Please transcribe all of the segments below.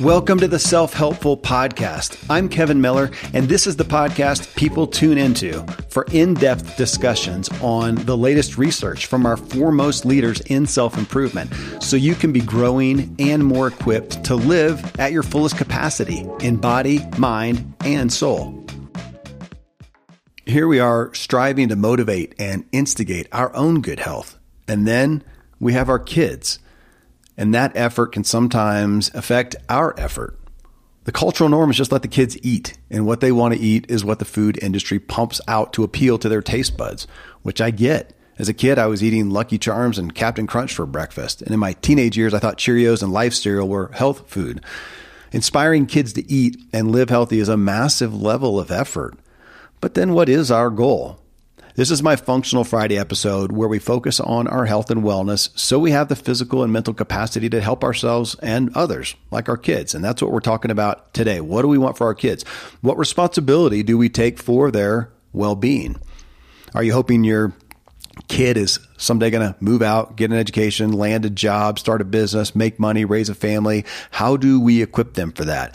Welcome to the Self Helpful Podcast. I'm Kevin Miller, and this is the podcast people tune into for in depth discussions on the latest research from our foremost leaders in self improvement so you can be growing and more equipped to live at your fullest capacity in body, mind, and soul. Here we are striving to motivate and instigate our own good health. And then we have our kids and that effort can sometimes affect our effort. The cultural norm is just let the kids eat, and what they want to eat is what the food industry pumps out to appeal to their taste buds, which I get. As a kid, I was eating Lucky Charms and Captain Crunch for breakfast, and in my teenage years, I thought Cheerios and Life cereal were health food. Inspiring kids to eat and live healthy is a massive level of effort. But then what is our goal? This is my Functional Friday episode where we focus on our health and wellness so we have the physical and mental capacity to help ourselves and others, like our kids. And that's what we're talking about today. What do we want for our kids? What responsibility do we take for their well being? Are you hoping your kid is someday going to move out, get an education, land a job, start a business, make money, raise a family. How do we equip them for that?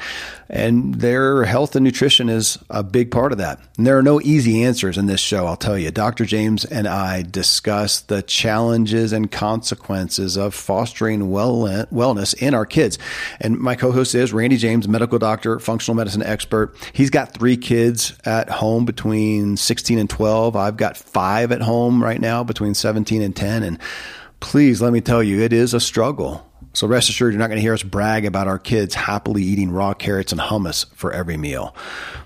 And their health and nutrition is a big part of that. And there are no easy answers in this show, I'll tell you. Dr. James and I discuss the challenges and consequences of fostering well, wellness in our kids. And my co-host is Randy James, medical doctor, functional medicine expert. He's got three kids at home between 16 and 12. I've got five at home right now between 17 and 10. And please let me tell you, it is a struggle. So rest assured, you're not going to hear us brag about our kids happily eating raw carrots and hummus for every meal.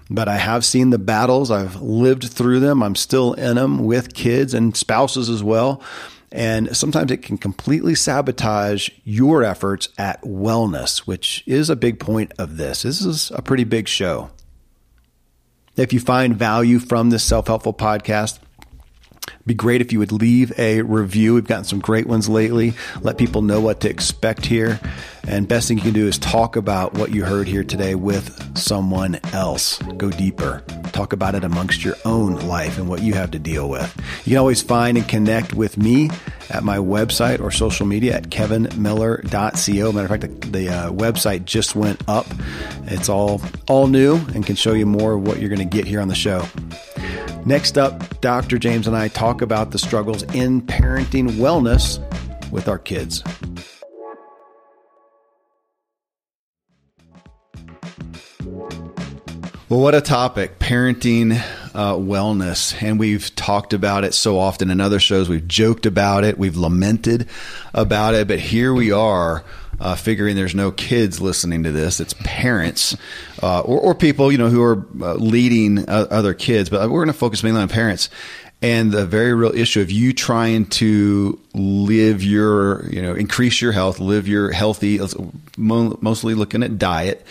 But I have seen the battles. I've lived through them. I'm still in them with kids and spouses as well. And sometimes it can completely sabotage your efforts at wellness, which is a big point of this. This is a pretty big show. If you find value from this self helpful podcast, be great if you would leave a review. We've gotten some great ones lately. Let people know what to expect here. And best thing you can do is talk about what you heard here today with someone else. Go deeper. Talk about it amongst your own life and what you have to deal with. You can always find and connect with me at my website or social media at kevinmiller.co. Matter of fact, the, the uh, website just went up. It's all all new and can show you more of what you're going to get here on the show. Next up, Dr. James and I talk about the struggles in parenting wellness with our kids. Well, what a topic parenting uh, wellness. And we've talked about it so often in other shows. We've joked about it, we've lamented about it, but here we are uh, figuring there's no kids listening to this. It's parents uh, or, or, people you know who are uh, leading uh, other kids. But we're going to focus mainly on parents and the very real issue of you trying to live your you know increase your health, live your healthy, mostly looking at diet.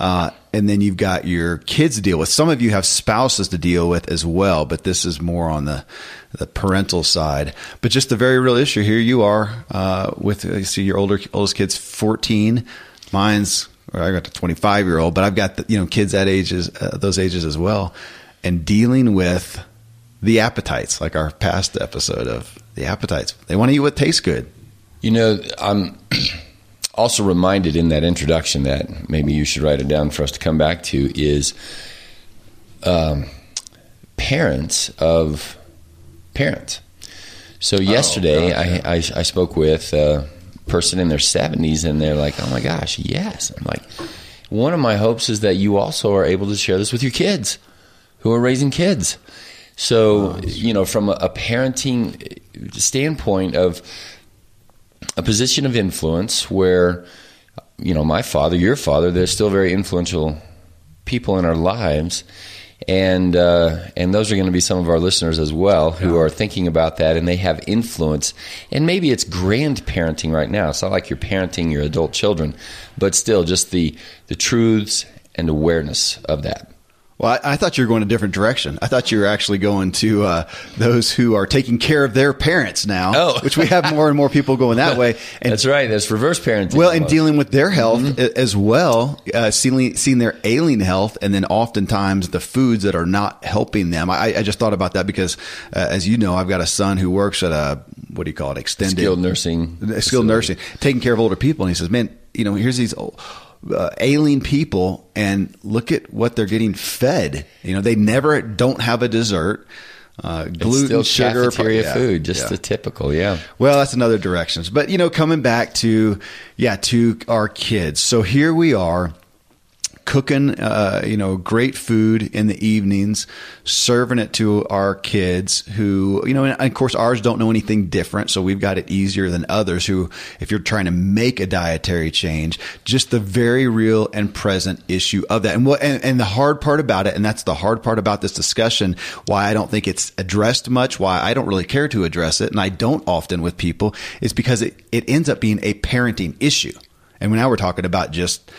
Uh, and then you've got your kids to deal with. Some of you have spouses to deal with as well, but this is more on the the parental side. But just the very real issue here, you are uh, with you see your older oldest kid's fourteen, mine's I got the twenty five year old, but I've got the, you know kids that ages uh, those ages as well, and dealing with the appetites, like our past episode of the appetites. They want to eat what tastes good. You know, I'm also reminded in that introduction that maybe you should write it down for us to come back to is um, parents of parents. So oh, yesterday, I, I, I, spoke with a person in their 70s, and they're like, "Oh my gosh, yes!" I'm like, one of my hopes is that you also are able to share this with your kids who are raising kids. So, oh, you know, from a, a parenting standpoint of a position of influence where, you know, my father, your father, they're still very influential people in our lives. And uh, and those are going to be some of our listeners as well who yeah. are thinking about that and they have influence. And maybe it's grandparenting right now. It's not like you're parenting your adult children, but still just the the truths and awareness of that. Well, I, I, thought you were going a different direction. I thought you were actually going to uh, those who are taking care of their parents now, oh. which we have more and more people going that way. And, That's right. That's reverse parenting. Well, and dealing with their health mm-hmm. as well, uh, seeing, seeing their ailing health, and then oftentimes the foods that are not helping them. I, I just thought about that because, uh, as you know, I've got a son who works at a what do you call it? Extended skilled nursing, skilled facility. nursing, taking care of older people. And he says, man, you know, here's these old, uh, ailing people, and look at what they're getting fed. You know, they never don't have a dessert. Uh, gluten, sugar, cafeteria yeah, food, just yeah. the typical, yeah. Well, that's another directions. But you know, coming back to yeah, to our kids. So here we are cooking uh, you know great food in the evenings serving it to our kids who you know and of course ours don't know anything different so we've got it easier than others who if you're trying to make a dietary change just the very real and present issue of that. And what and, and the hard part about it and that's the hard part about this discussion why i don't think it's addressed much why i don't really care to address it and i don't often with people is because it, it ends up being a parenting issue. And now we're talking about just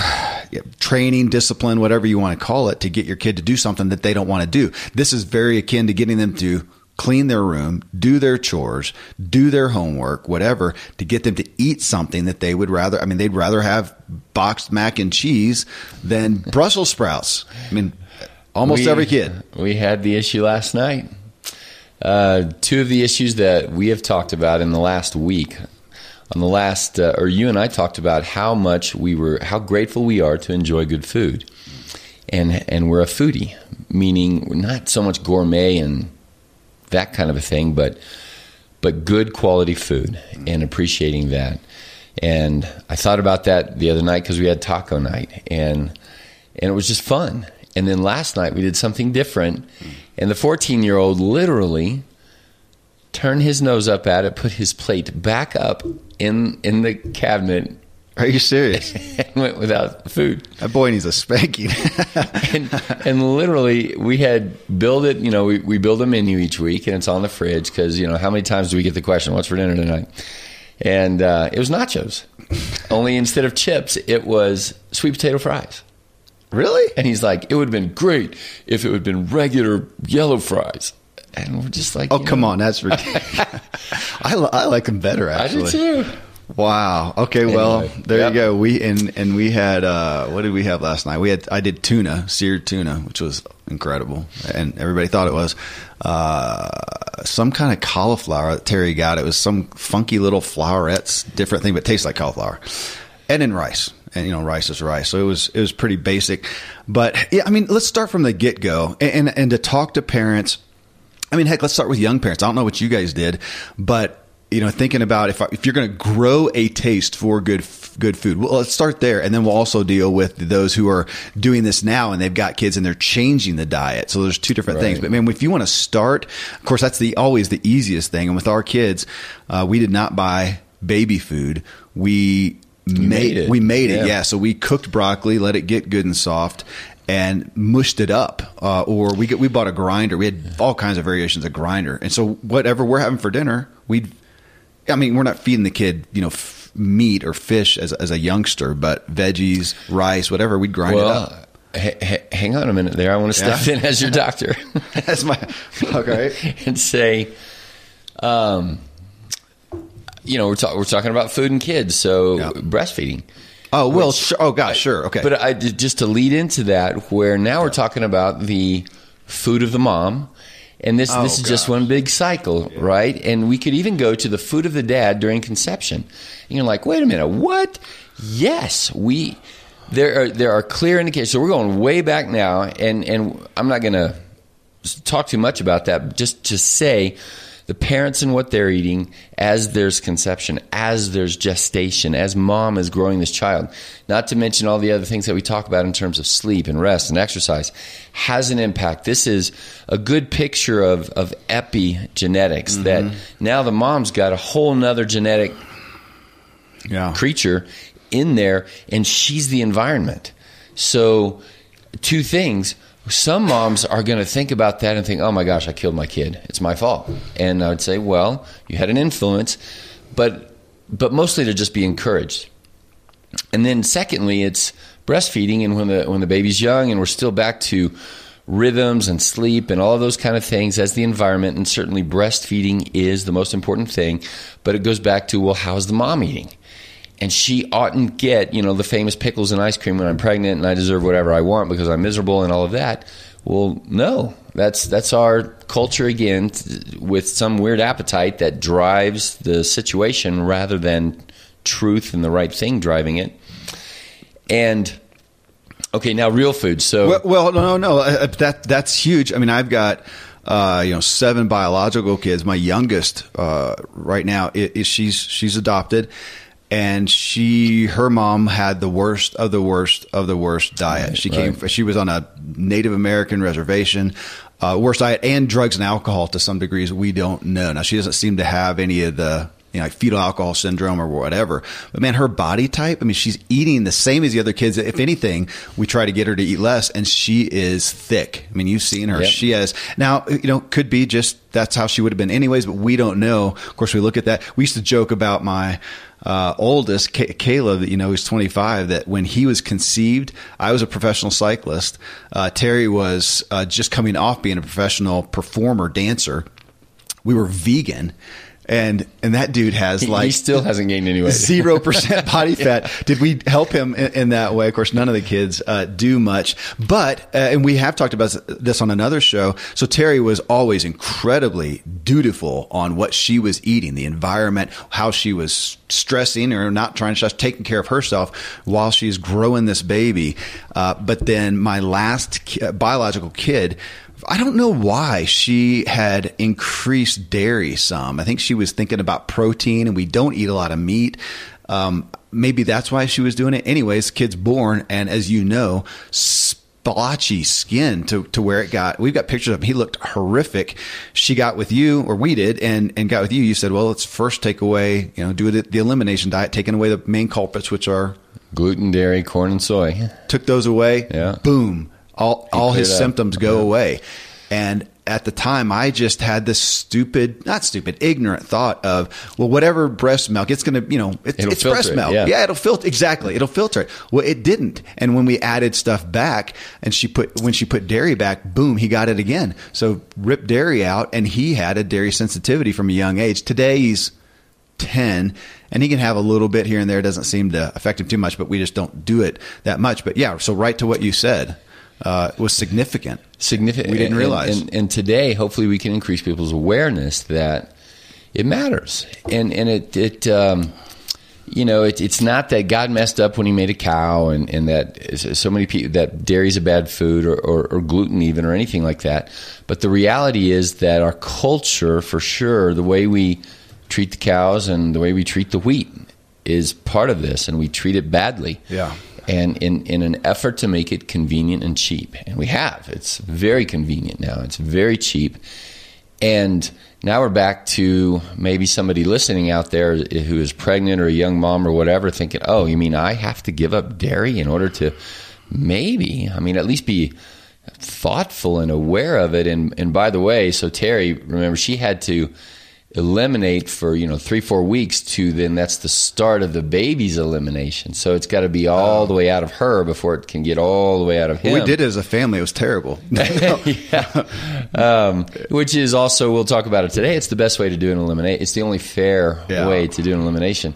training, discipline, whatever you want to call it, to get your kid to do something that they don't want to do. This is very akin to getting them to clean their room, do their chores, do their homework, whatever, to get them to eat something that they would rather. I mean, they'd rather have boxed mac and cheese than Brussels sprouts. I mean, almost We- every kid. We had the issue last night. Uh, two of the issues that we have talked about in the last week. On the last, uh, or you and I talked about how much we were, how grateful we are to enjoy good food, and and we're a foodie, meaning we're not so much gourmet and that kind of a thing, but but good quality food and appreciating that. And I thought about that the other night because we had taco night, and and it was just fun. And then last night we did something different, and the 14 year old literally turned his nose up at it, put his plate back up in in the cabinet, Are you serious? and went without food. that boy needs a spanking. and, and literally we had build it you know we, we build a menu each week and it's on the fridge because you know how many times do we get the question what's for dinner tonight and uh, it was nachos only instead of chips it was sweet potato fries really? and he's like it would have been great if it would have been regular yellow fries and we're just like Oh, come know, on. That's ridiculous. I, li- I like them better, i actually. do too Wow. Okay. Well, there yep. you go. We and and we had uh, what did we have last night? We had I did tuna, seared tuna, which was incredible, and everybody thought it was uh, some kind of cauliflower that Terry got. It was some funky little flowerets, different thing, but tastes like cauliflower, and then rice. And you know, rice is rice, so it was it was pretty basic. But yeah, I mean, let's start from the get go, and, and and to talk to parents. I mean, heck, let's start with young parents. I don't know what you guys did, but you know, thinking about if if you're going to grow a taste for good good food, well, let's start there, and then we'll also deal with those who are doing this now and they've got kids and they're changing the diet. So there's two different things. But man, if you want to start, of course, that's the always the easiest thing. And with our kids, uh, we did not buy baby food. We made, made it. we made it. Yeah. Yeah. So we cooked broccoli, let it get good and soft. And mushed it up, uh, or we get, we bought a grinder. We had all kinds of variations of grinder, and so whatever we're having for dinner, we I mean, we're not feeding the kid, you know, f- meat or fish as, as a youngster, but veggies, rice, whatever, we'd grind it up. h- h- hang on a minute there i want to step Yeah. in as your doctor That's my okay. and say, um, you know, we're, talk- we're talking about food and kids, so Yeah. breastfeeding. Oh well, sure. oh gosh, sure, okay. But I just to lead into that, where now we're talking about the food of the mom, and this Oh, this is just one big cycle, right? And we could even go to the food of the dad during conception. And you're like, wait a minute, what? Yes, we there are there are clear indications. So we're going way back now, and and I'm not going to talk too much about that. But just to say, the parents and what they're eating as there's conception, as there's gestation, as mom is growing this child, not to mention all the other things that we talk about in terms of sleep and rest and exercise, has an impact. This is a good picture of, of epigenetics mm-hmm. that now the mom's got a whole nother genetic yeah, creature in there and she's the environment. So, two things. Some moms are going to think about that and think, oh my gosh, I killed my kid. It's my fault. And I would say, well, you had an influence, but, but mostly to just be encouraged. And then secondly, it's breastfeeding and when the, when the baby's young and we're still back to rhythms and sleep and all of those kind of things as the environment and certainly breastfeeding is the most important thing, but it goes back to, well, how's the mom eating? And she oughtn't get you know the famous pickles and ice cream when I'm pregnant and I deserve whatever I want because I'm miserable and all of that. Well, no, that's that's our culture again, t- with some weird appetite that drives the situation rather than truth and the right thing driving it. And okay, now real food. So Well, well no, no, no. Uh, That that's huge. I mean, I've got uh, you know seven biological kids. My youngest uh, right now is, is she's she's adopted, and she her mom had the worst of the worst of the worst diet. She came. right. She was on a Native American reservation. Uh, worst diet and drugs and alcohol to some degrees we don't know. Now she doesn't seem to have any of the you know, like fetal alcohol syndrome or whatever. But man, her body type, I mean, she's eating the same as the other kids. If anything, we try to get her to eat less and she is thick. I mean, you've seen her. Yep. She has now, you know, could be just that's how she would have been anyways, but we don't know. Of course, we look at that. We used to joke about my, uh, oldest, Ca- Caleb, you know, he's 25, that when he was conceived, I was a professional cyclist. Uh, Terry was uh, just coming off being a professional performer, dancer. We were vegan. And, and that dude has he, like he still hasn't gained any weight. zero percent body fat. Did we help him in, in that way? Of course, none of the kids uh, do much, but uh, and we have talked about this on another show. So Terry was always incredibly dutiful on what she was eating, the environment, how she was stressing or not trying to stress, taking care of herself while she's growing this baby. Uh, but then my last ki- uh, biological kid. I don't know why she had increased dairy some. I think she was thinking about protein, and we don't eat a lot of meat. Um, maybe that's why she was doing it. Anyways, kid's born, and as you know, splotchy skin to, to where it got. We've got pictures of him. He looked horrific. She got with you, or we did, and, and got with you. You said, well, let's first take away, you know, do the, the elimination diet, taking away the main culprits, which are Gluten, dairy, corn, and soy. took those away. Yeah. Boom. All all his up. symptoms go away. And at the time, I just had this stupid, not stupid, ignorant thought of, well, whatever breast milk, it's going to, you know, it's, it's breast it, milk. yeah. it'll filter. Exactly. It'll filter it. Well, it didn't. And when we added stuff back and she put, when she put dairy back, boom, he got it again. So ripped dairy out and he had a dairy sensitivity from a young age. Today he's 10 and he can have a little bit here and there. It doesn't seem to affect him too much, but we just don't do it that much. But yeah, so right to what you said, uh, was significant. significant. We didn't and- realize. And, and today, hopefully, we can increase people's awareness that it matters, and and it it. Um, you know, it, it's not that God messed up when He made a cow, and, and that so many people that dairy's a bad food, or, or, or gluten even, or anything like that. But the reality is that our culture, for sure, the way we treat the cows and the way we treat the wheat, is part of this, and we treat it badly Yeah. And in, in an effort to make it convenient and cheap. And we have. It's very convenient now. It's very cheap. And now we're back to maybe somebody listening out there who is pregnant or a young mom or whatever thinking, oh, you mean I have to give up dairy in order to maybe, I mean, at least be thoughtful and aware of it. And, and by the way, so Terry, remember, she had to eliminate for you know three four weeks to then that's the start of the baby's elimination so it's got to be all the way out of her before it can get all the way out of him We did it as a family. It was terrible. yeah. um, which is also we'll talk about it today it's the best way to do an elimination it's the only fair Yeah. way to do an elimination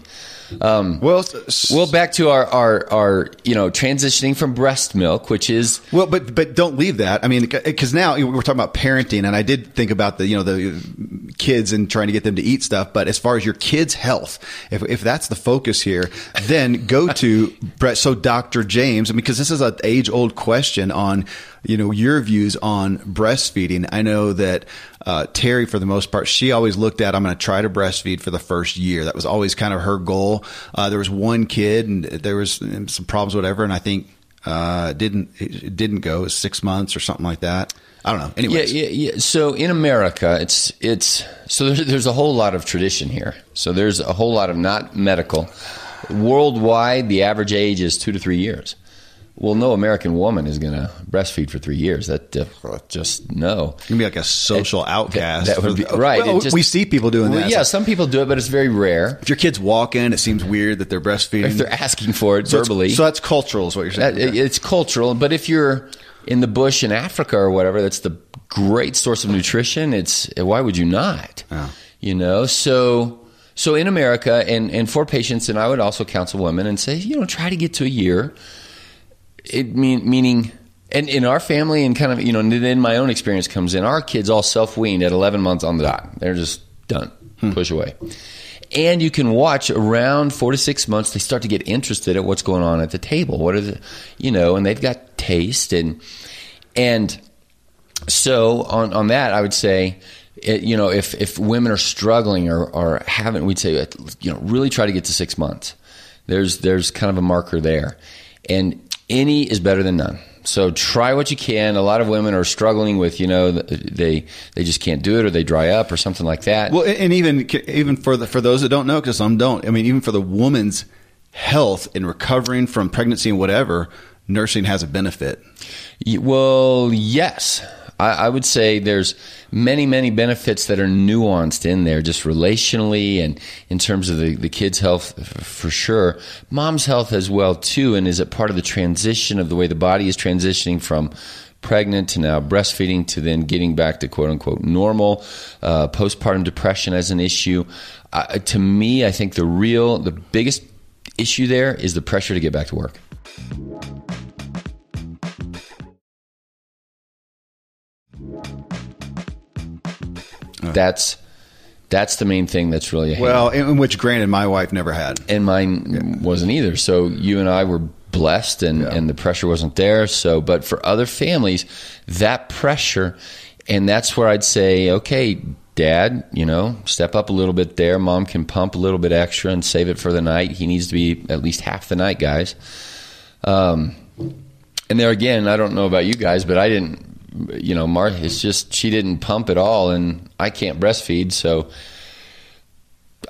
um, well, well back to our, our our you know transitioning from breast milk which is Well, but but don't leave that. I mean, because now we're talking about parenting, and I did think about the you know the kids and trying to get them to eat stuff. But as far as your kids' health, if if that's the focus here, then go to Brett. So Dr. James, because this is an age old question on you know your views on breastfeeding. I know that uh, Terry, for the most part, she always looked at I'm going to try to breastfeed for the first year. That was always kind of her goal. Uh, there was one kid, and there was some problems, whatever, and I think uh, it didn't it didn't go. It was six months or something like that. I don't know. Anyways, Yeah, yeah, yeah. So in America, it's it's so there's, there's a whole lot of tradition here. So there's a whole lot of not medical. Worldwide, the average age is two to three years. Well, no American woman is going to breastfeed for three years. That uh, just no. you can be like a social outcast. that would be- For- right, Well, just- we see people doing Well, that. yeah, So some people do it, but it's very rare. if your kids walk in, it seems weird that they're breastfeeding. If they're asking for it so verbally, so that's cultural, is what you're saying. That- it's cultural, but if you're in the bush in Africa or whatever, that's the great source of nutrition. It's why would you not? Yeah. You know, so so in America and and for patients, and I would also counsel women and say, you know, try to get to a year. It mean meaning And in our family, and kind of, you know, in my own experience comes in, our kids all self weaned at 11 months on the dot. They're just done, Hmm. push away. And you can watch around four to six months, they start to get interested at what's going on at the table. what is it you know, and they've got taste. And, and so on, on that, I would say, it, you know, if, if women are struggling or, or haven't, we'd say, you know, really try to get to six months. There's, there's kind of a marker there. And any is better than none. So try what you can. A lot of women are struggling with, you know, they they just can't do it, or they dry up, or something like that. Well, and even even for the, for those that don't know, because some don't. I mean, even for the woman's health in recovering from pregnancy and whatever, nursing has a benefit. Well, yes. I, I, would say there's many, many benefits that are nuanced in there, just relationally and in terms of the, the kid's health for sure. Mom's health as well, too. And is it part of the transition of the way the body is transitioning from pregnant to now breastfeeding to then getting back to quote unquote normal, uh, postpartum depression as an issue? Uh, to me, I think the real, the biggest issue there is the pressure to get back to work. That's that's the main thing that's really well, in which granted my wife never had, and mine yeah. wasn't either. So you and I were blessed, and yeah. and the pressure wasn't there. So, but for other families, that pressure, and that's where I'd say, okay, Dad, you know, step up a little bit there. Mom can pump a little bit extra and save it for the night. He needs to be at least half the night, guys. Um, and there again, I don't know about you guys, but I didn't you know, Martha, it's mm-hmm. just she didn't pump at all, and I can't breastfeed, so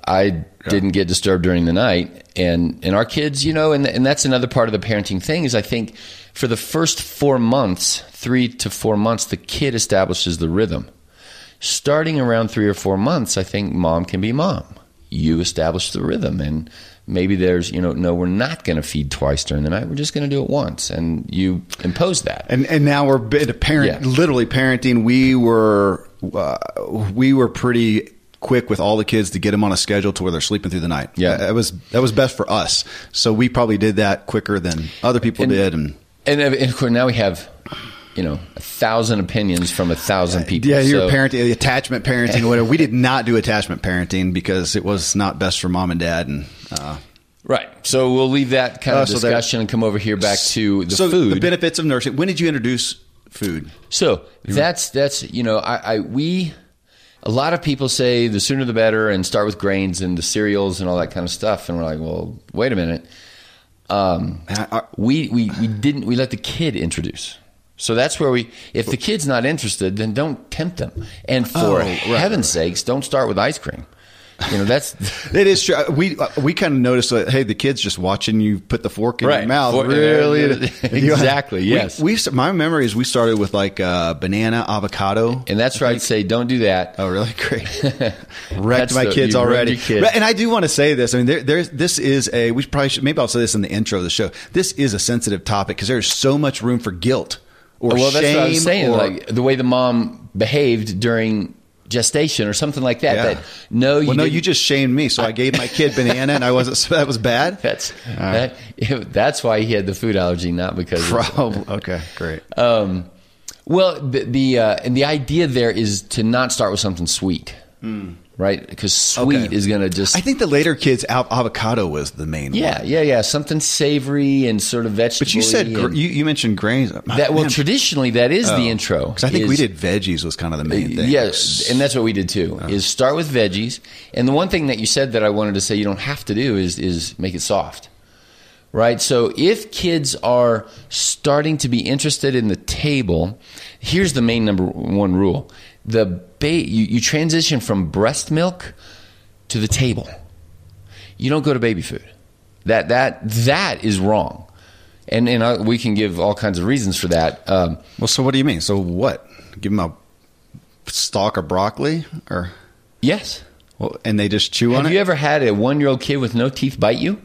I yeah. didn't get disturbed during the night. And and our kids, you know, and and that's another part of the parenting thing is I think for the first four months, three to four months, the kid establishes the rhythm. Starting around three or four months, I think mom can be mom. You establish the rhythm and maybe there's you know no we're not going to feed twice during the night. We're just going to do it once. And you impose that. And and now we're a parent yeah. literally parenting we were uh, we were pretty quick with all the kids to get them on a schedule to where they're sleeping through the night. Yeah. That was that was best for us. So we probably did that quicker than other people and, did and and, and of course now we have you know a thousand opinions from a thousand people. Yeah, you're so. parenting, attachment parenting, whatever. We did not do attachment parenting because it was not best for mom and dad, and uh, right. So we'll leave that kind uh, of discussion so and come over here back to the so food. The benefits of nursing. When did you introduce food? So that's that's you know I, I we. A lot of people say the sooner the better, and start with grains and the cereals and all that kind of stuff. And we're like, well, wait a minute. Um, we, we we didn't we let the kid introduce. So that's where we, if the kid's not interested, then don't tempt them. And for oh, right, heaven's right. sakes, don't start with ice cream. You know that's it is true. We we kind of noticed that hey, the kid's just watching you put the fork in right. your mouth. For, really, exactly. yes. We, we, my memory is we started with like uh, banana avocado, and that's where I'd say don't do that. Oh, really? Great. Wrecked my the, kids already. Kids. And I do want to say this. I mean, there, there's this is a we probably should maybe I'll say this in the intro of the show. This is a sensitive topic because there's so much room for guilt or well, shame. that's what I was saying. Or, like the way the mom behaved during gestation or something like that. Yeah. That no, you well, no, didn't. you just shamed me. So I gave my kid banana, and I wasn't. So That was bad. That's that, that's why he had the food allergy, not because. Probably. okay, great. Um, well, the, the uh, and the idea there is to not start with something sweet. Mm. Right, because sweet Okay. is going to just I think the later kids, av- avocado was the main yeah, one. yeah, yeah, yeah. something savory and sort of vegetable. But you said gr- you, you mentioned grains. that. Well, traditionally, that is the oh. intro. because I think we did veggies was kind of the main thing. Yes, and that's what we did too. Oh. Is start with veggies, and the one thing that you said that I wanted to say you don't have to do is is make it soft, right? So if kids are starting to be interested in the table, here's the main number one rule: the ba- you, you transition from breast milk to the table. You don't go to baby food. That that that is wrong, and and I, we can give all kinds of reasons for that. Um, Well, so what do you mean? So what? Give them a stalk of broccoli, or yes. well, and they just chew on it? Have you ever had a one-year-old kid with no teeth bite you?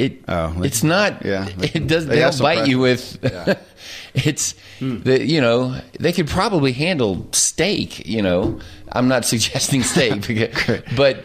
It Oh, it's not. yeah. it doesn't. They They, don't bite you with. Yeah. it's the you know they could probably handle steak. You know, I'm not suggesting steak, because, but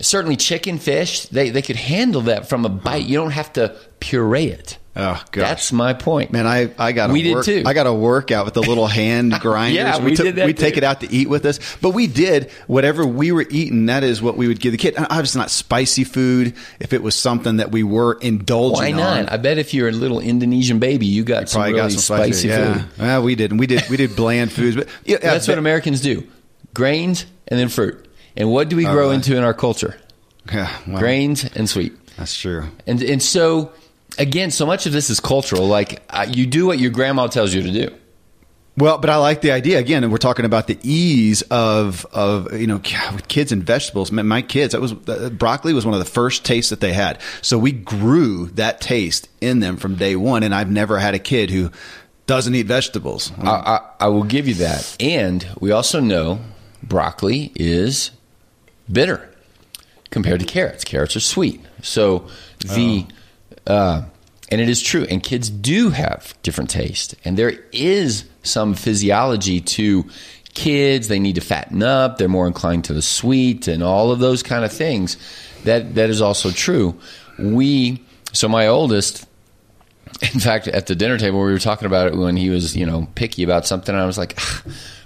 certainly chicken, fish. They they could handle that from a bite. You don't have to puree it. Oh, gosh. That's my point. Man, I, I got We did too. I got a workout with the little hand grinders. Yeah, we took, did that We'd take it out to eat with us, but we did whatever we were eating. That is what we would give the kid. Obviously, not spicy food. If it was something that we were indulging in. Why not? on, I bet if you're a little Indonesian baby, you got some probably really got some spicy, spicy. yeah, food. well, we didn't. We did. We did bland foods, but yeah, That's what Americans do: grains and then fruit. And what do we oh, grow right. into in our culture? Yeah, well, Grains and sweet. That's true. And and so again, so much of this is cultural. Like uh, you do what your grandma tells you to do. Well, but I like the idea again, and we're talking about the ease of of you know with kids and vegetables. My, kids, that was uh, broccoli was one of the first tastes that they had, so we grew that taste in them from day one. And I've never had a kid who doesn't eat vegetables. I, I, I will give you that. And we also know broccoli is bitter compared to carrots. Carrots are sweet. So the uh, and it is true. And kids do have different taste, and there is some physiology to kids. They need to fatten up. They're more inclined to the sweet and all of those kind of things. That that is also true. We so my oldest in fact, at the dinner table, we were talking about it when he was, you know, picky about something. And I was like, "Ah,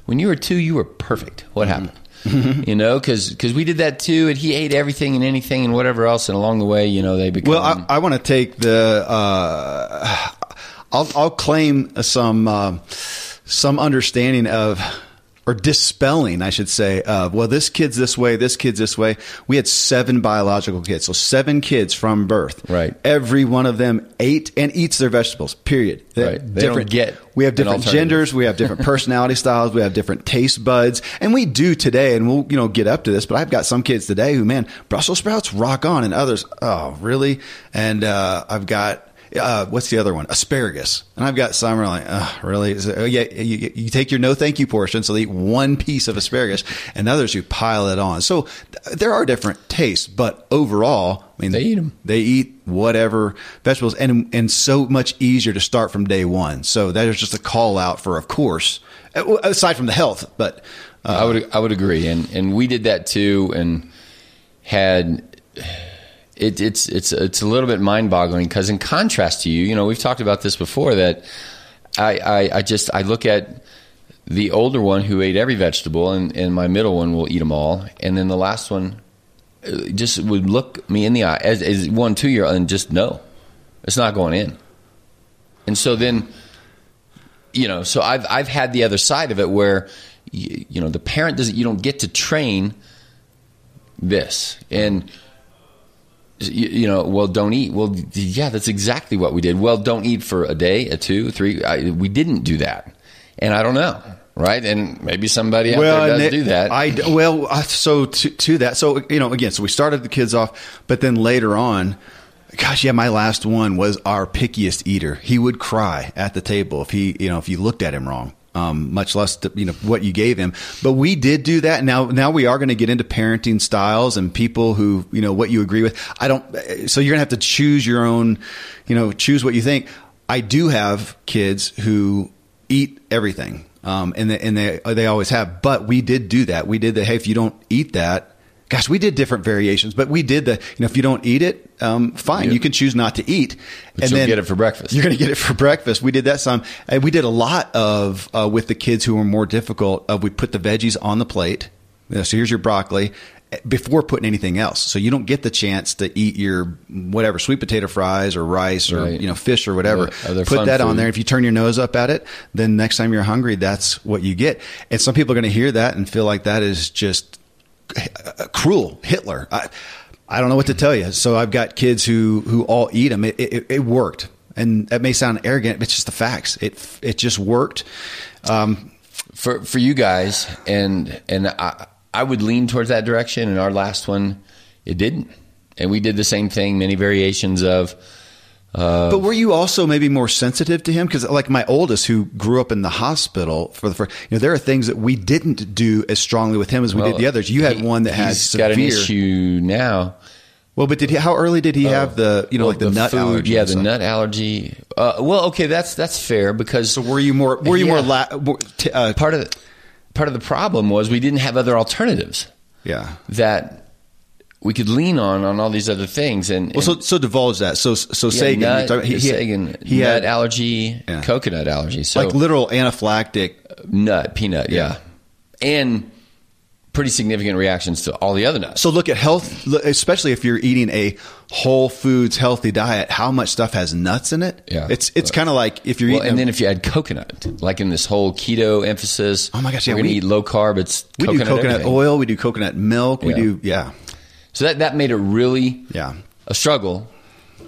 when you were two, you were perfect. What happened? you know, because we did that too, and he ate everything and anything and whatever else. And along the way, you know, they become. Well, I, I want to take the. Uh, I'll, I'll claim some uh, some understanding of or dispelling, I should say, of well, this kid's this way, this kid's this way. We had seven biological kids, so seven kids from birth. Right. Every one of them ate and eats their vegetables. Period. Right. They don't get We have different genders. We have different personality styles. We have different taste buds, and we do today. And we'll you know get up to this, but I've got some kids today who man, Brussels sprouts rock on, and others, oh really? And uh, I've got. Uh, what's the other one? Asparagus. And I've got some are like, oh, really? Oh, yeah, you, you take your no thank you portion, so they eat one piece of asparagus, and others who pile it on. So th- there are different tastes, but overall, I mean, They eat 'em. They eat whatever vegetables, and and so much easier to start from day one. So that is just a call out for, of course, uh, aside from the health, but uh, I would I would agree, and and we did that too, and had it, it's it's it's a little bit mind boggling because in contrast to you, you know, we've talked about this before that I, I I just I look at the older one who ate every vegetable, and and my middle one will eat them all, and then the last one uh, just would look me in the eye as, as one two year old and just no, it's not going in, and so then you know, so I've I've had the other side of it where you, you know the parent doesn't you don't get to train this. And you, you know well don't eat. Well yeah that's exactly what we did. Well don't eat for a day a two three I, we didn't do that. And I don't know right? And maybe somebody out there does it- do that. I well, so to, to that, so you know, again, so we started the kids off, but then later on, gosh, yeah, my last one was our pickiest eater. He would cry at the table if he, you know, if you looked at him wrong. Um, much less the, you know what you gave him, but we did do that. Now, now we are going to get into parenting styles and people who you know what you agree with. I don't. So you're going to have to choose your own, you know, choose what you think. I do have kids who eat everything, um, and they, and they they always have. But we did do that. We did the hey, if you don't eat that, gosh, we did different variations. But we did the you know if you don't eat it, um, fine, Yeah. you can choose not to eat, But you'll get it for breakfast. You're going to get it for breakfast. We did that some. And we did a lot of uh, with the kids who were more difficult. Of we put the veggies on the plate. You know, so here's your broccoli eh, before putting anything else. So you don't get the chance to eat your whatever sweet potato fries or rice or Right. you know fish or whatever. Other Put that on there. If you turn your nose up at it, then next time you're hungry, that's what you get. And some people are going to hear that and feel like that is just uh, cruel Hitler. I, I don't know what to tell you. So I've got kids who who all eat them. It, it, it worked, and that may sound arrogant, but it's just the facts. It it just worked. Um, for for you guys and and I I would lean towards that direction and our last one it didn't and we did the same thing many variations of but were you also maybe more sensitive to him? Because like my oldest, who grew up in the hospital for the first, you know, there are things that we didn't do as strongly with him as we well, did the others. You had he- one that had he's severe. got an issue now Well, but did he? How early did he have the you know Well, like the, nut food, allergy? yeah the nut allergy uh, well okay that's that's fair because So were you more? Were you more? Yeah. La- more t- uh, part of the, part of the problem was we didn't have other alternatives yeah. that we could lean on on all these other things. And, Well, so so divulge that. So so yeah, Sagan, nut, you talk- he, Sagan, he nut had allergy, Yeah. coconut allergy. So like literal anaphylactic. nut, peanut, yeah. and pretty significant reactions to all the other nuts. So look at health, especially if you're eating a whole foods healthy diet. How much stuff has nuts in it? Yeah. it's it's kind of like if you're well, eating. and a- then if you add coconut, like in this whole keto emphasis, Oh my gosh, we're yeah, to we- eat low carb. It's we coconut do coconut everything. oil, we do coconut milk, we do yeah, So that that made it really yeah. a struggle.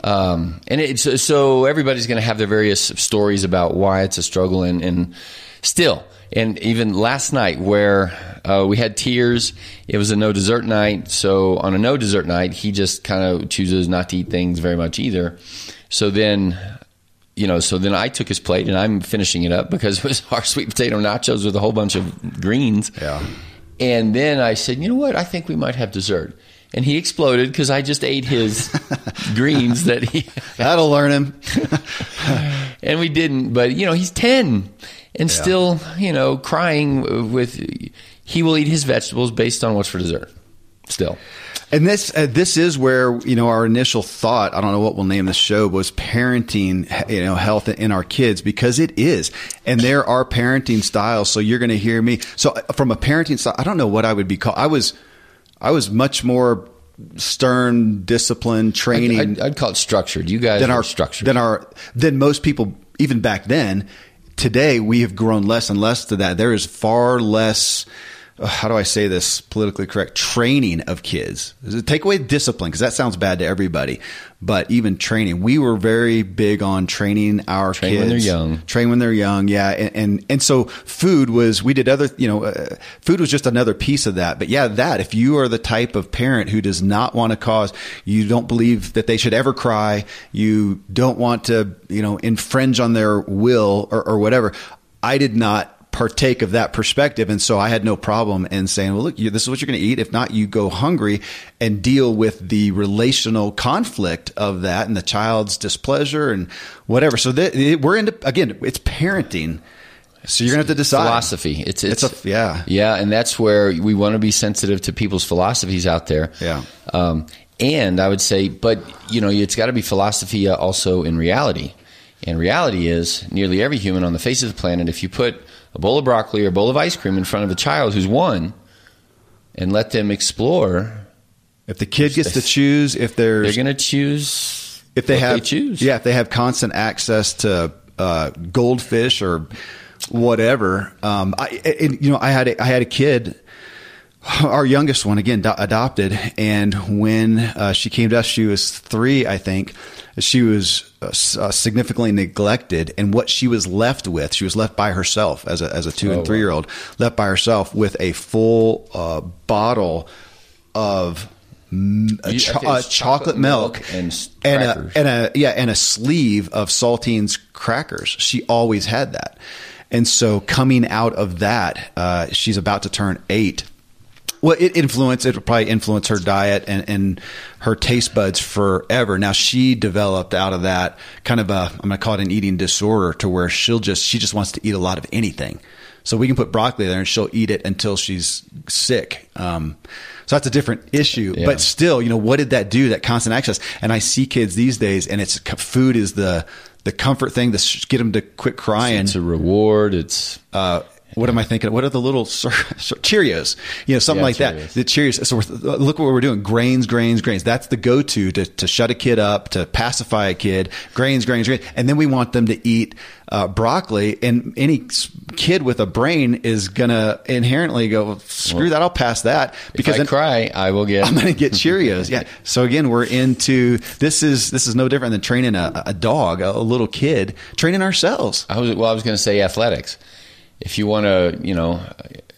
Um, and it's so everybody's going to have their various stories about why it's a struggle, and, and still, and even last night where uh, we had tears, it was a no dessert night. So on a no dessert night, he just kind of chooses not to eat things very much either. So then, you know, so then I took his plate and I'm finishing it up because it was our sweet potato nachos with a whole bunch of greens. Yeah. And then I said, you know what? I think we might have dessert. And he exploded because I just ate his greens that he, That'll learn him. and we didn't. But you know, he's ten and still, you know, crying with. He will eat his vegetables based on what's for dessert. Still, And this uh, this is where you know our initial thought. I don't know what we'll name this show was parenting. You know, health in our kids because it is, and there are parenting styles. So you're going to hear me. So uh, from a parenting style, I don't know what I would be called. I was I was much more stern, disciplined training I'd, I'd call it structured. You guys than are our structured. than our than most people even back then. Today we have grown less and less to that. There is far less. How do I say this politically correct? Training of kids. Take away discipline because that sounds bad to everybody. But even training, we were very big on training our kids. Train kids when they're young. Train when they're young, yeah. And and, and so food was we did other you know uh, food was just another piece of that. But yeah, that if you are the type of parent who does not want to cause, you don't believe that they should ever cry, you don't want to you know infringe on their will or, or whatever. I did not partake of that perspective and so I had no problem in saying well look you, this is what you're going to eat if not you go hungry and deal with the relational conflict of that and the child's displeasure and whatever so that we're into again it's parenting so you're going to have to decide philosophy. It's it's, It's a- yeah. yeah, and that's where we want to be sensitive to people's philosophies out there. Yeah. Um, and I would say, but you know, it's got to be philosophy uh, also in reality. And reality is nearly every human on the face of the planet. If you put a bowl of broccoli or a bowl of ice cream in front of a child who's one, and let them explore, if the kid gets to choose if they're there's going to choose if they have choose. yeah if they have constant access to uh, goldfish or whatever um, I and, you know I had a, I had a kid our youngest one again do- adopted and when uh, she came to us she was three I think she was uh, uh, significantly neglected and what she was left with she was left by herself as a, as a two Oh, and three year old left by herself with a full uh, bottle of a cho- uh, chocolate, chocolate milk, milk and and a, and a yeah and a sleeve of saltines crackers. She always had that. And so coming out of that uh, she's about to turn eight well it influenced it probably influenced her diet and, and her taste buds forever now she developed out of that kind of a i'm going to call it an eating disorder to where she'll just she just wants to eat a lot of anything so we can put broccoli there and she'll eat it until she's sick um, so that's a different issue Yeah. but still, you know, what did that do? That constant access. And I see kids these days, and it's food is the the comfort thing to get them to quit crying. It's a reward. It's Uh, what am I thinking? What are the little Cheerios? You know, something Yeah, like that. The Cheerios. So we're, look what we're doing: grains, grains, grains. That's the go-to to to shut a kid up, to pacify a kid. Grains, grains, grains. And then we want them to eat uh, broccoli. And any kid with a brain is gonna inherently go, "Screw that! I'll pass that." because if I then- cry, I will get. I'm going to get Cheerios. Yeah. So again, we're into this is this is no different than training a, a dog, a, little kid, training ourselves. I was well. I was going to say athletics. If you want to, you know,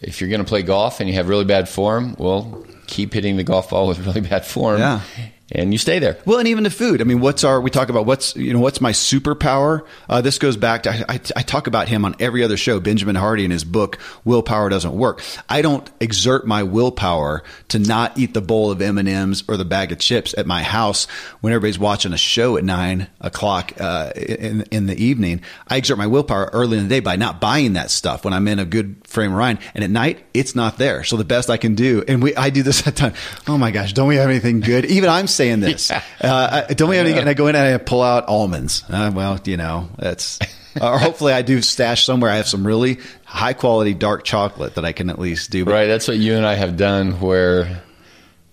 if you're going to play golf and you have really bad form, well, keep hitting the golf ball with really bad form. Yeah. And you stay there. Well, and even the food. I mean, what's our? We talk about what's you know what's my superpower. Uh, this goes back to I, I, talk about him on every other show. Benjamin Hardy in his book "Willpower Doesn't Work." I don't exert my willpower to not eat the bowl of M and M's or the bag of chips at my house when everybody's watching a show at nine o'clock uh, in in the evening. I exert my willpower early in the day by not buying that stuff when I'm in a good frame of mind, and at night it's not there. So the best I can do, and we I do this at time. Oh my gosh, don't we have anything good? Even I'm saying this. Yeah. Uh, don't we have any? And I go in and I pull out almonds. Uh, well, you know, that's. or hopefully, I do stash somewhere. I have some really high quality dark chocolate that I can at least do. Right. That's what you and I have done. Where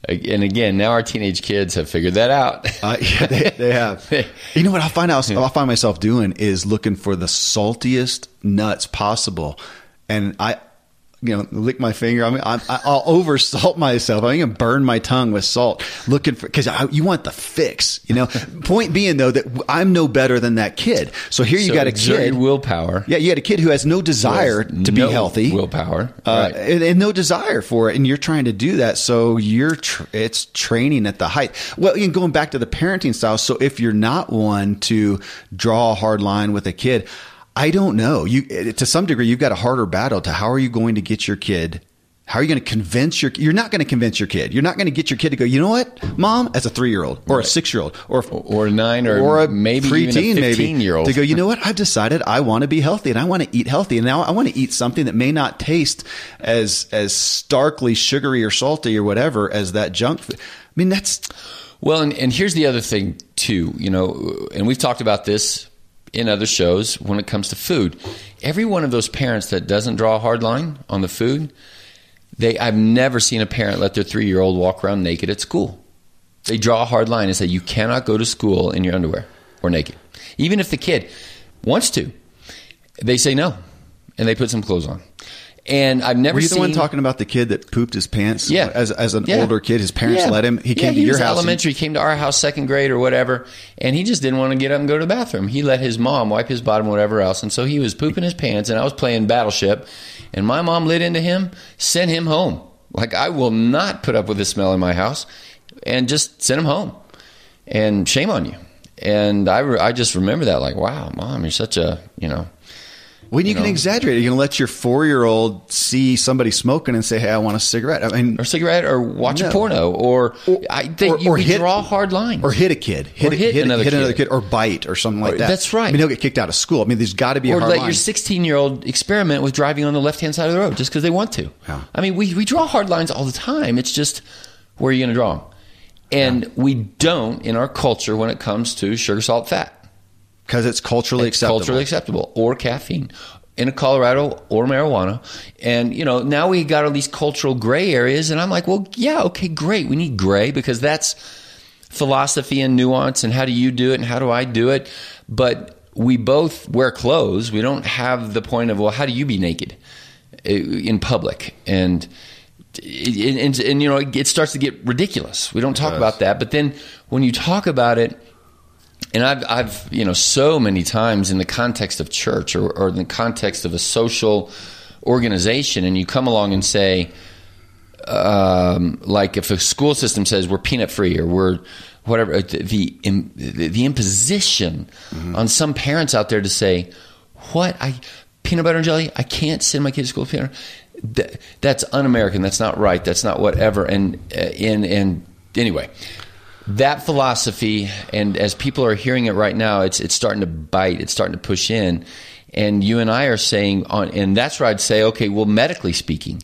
and again, now our teenage kids have figured that out. uh, yeah, they, they have. you know what I'll find out? I'll find myself doing is looking for the saltiest nuts possible, and I you know, lick my finger. I mean, I, I'll over salt myself. I'm going to burn my tongue with salt looking for, cause I, you want the fix, you know, point being though that I'm no better than that kid. So here you so got a kid. willpower. Yeah. You got a kid who has no desire has to no be healthy. Willpower. Uh, right. and, and, no desire for it. And you're trying to do that. So you're, tr- it's training at the height. Well, you going back to the parenting style. So if you're not one to draw a hard line with a kid, I don't know. You eh, to some degree you've got a harder battle to how are you going to get your kid how are you going to convince your you're not going to convince your kid. You're not going to get your kid to go, "You know what? Mom, as a 3-year-old or right. a 6-year-old or or a 9 or, or a maybe preteen maybe year old to go, "You know what? I've decided I want to be healthy and I want to eat healthy and now I want to eat something that may not taste as as starkly sugary or salty or whatever as that junk food." I mean, that's well, and, and here's the other thing too, you know, and we've talked about this in other shows when it comes to food. Every one of those parents that doesn't draw a hard line on the food, they I've never seen a parent let their three year old walk around naked at school. They draw a hard line and say you cannot go to school in your underwear or naked. Even if the kid wants to, they say no, and they put some clothes on. And I've never Were you seen, the one talking about the kid that pooped his pants? Yeah. As, as an yeah. older kid, his parents yeah. let him. He came yeah, to your house. Elementary, he came to our house, second grade or whatever, and he just didn't want to get up and go to the bathroom. He let his mom wipe his bottom, whatever else, and so he was pooping his pants. And I was playing Battleship, and my mom lit into him, sent him home. Like I will not put up with this smell in my house, and just sent him home. And shame on you. And I, I just remember that, like, wow, mom, you're such a, you know, when you, you can know? exaggerate, you're going to let your four year old see somebody smoking and say, "Hey, I want a cigarette." I mean, or cigarette, or watch no. a porno, or, or I think or, you or hit, draw hard line, or hit a kid, hit, or hit, hit, another, hit kid. another, kid. or bite, or something like that. That's right. I mean, he'll get kicked out of school. I mean, there's got to be a or let line. your 16 year old experiment with driving on the left hand side of the road just because they want to. Yeah. I mean, we we draw hard lines all the time. It's just where are you going to draw them? And yeah. we don't in our culture when it comes to sugar, salt, fat because it's culturally it's acceptable. Culturally acceptable, or caffeine, in Colorado or marijuana. And, you know, now we got all these cultural gray areas. And I'm like, well, yeah, okay, great. We need gray because that's philosophy and nuance and how do you do it and how do I do it. But we both wear clothes. We don't have the point of, well, how do you be naked eh, in public? And, and, and, and you know, it starts to get ridiculous. We don't talk about that. But then when you talk about it, and I've, I've, you know, so many times in the context of church or, or in the context of a social organization, and you come along and say, um, like if a school system says we're peanut free or we're whatever, uh, the the, the imposition mm-hmm. on some parents out there to say, what I peanut butter and jelly, I can't send my kids to school with peanut. That, that's un-American. That's not right. That's not whatever. And uh, and and anyway, that philosophy, and as people are hearing it right now, it's it's starting to bite. It's starting to push in, and you and I are saying on, and that's where I'd say, okay, well, medically speaking,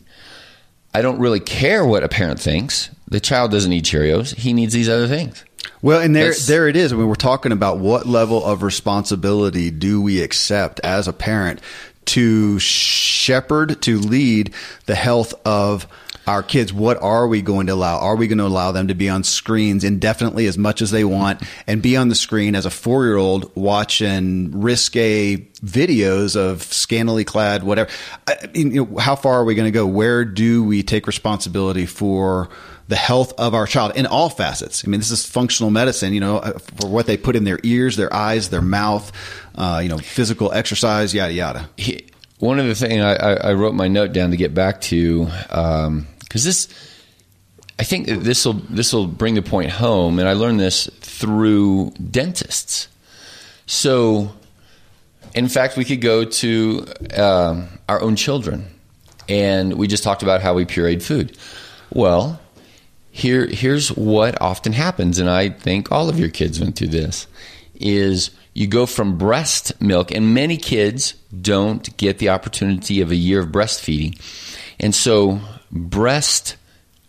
I don't really care what a parent thinks. The child doesn't need Cheerios; he needs these other things. Well, and there, That's, there it is. I mean, we're talking about what level of responsibility do we accept as a parent to shepherd, to lead the health of our kids, what are we going to allow? Are we going to allow them to be on screens indefinitely as much as they want and be on the screen as a four year old watching risque videos of scantily clad, whatever? I mean, you know, how far are we going to go? Where do we take responsibility for the health of our child in all facets? I mean, this is functional medicine, you know, uh, for what they put in their ears, their eyes, their mouth, uh, you know, physical exercise, yada, yada. One of the things I, I, wrote my note down to get back to, um, because this I think this will this will bring the point home, and I learned this through dentists. So, in fact, we could go to uh, our own children, and we just talked about how we pureed food. Well, here here's what often happens, and I think all of your kids went through this: is you go from breast milk, and many kids don't get the opportunity of a year of breastfeeding, and so breast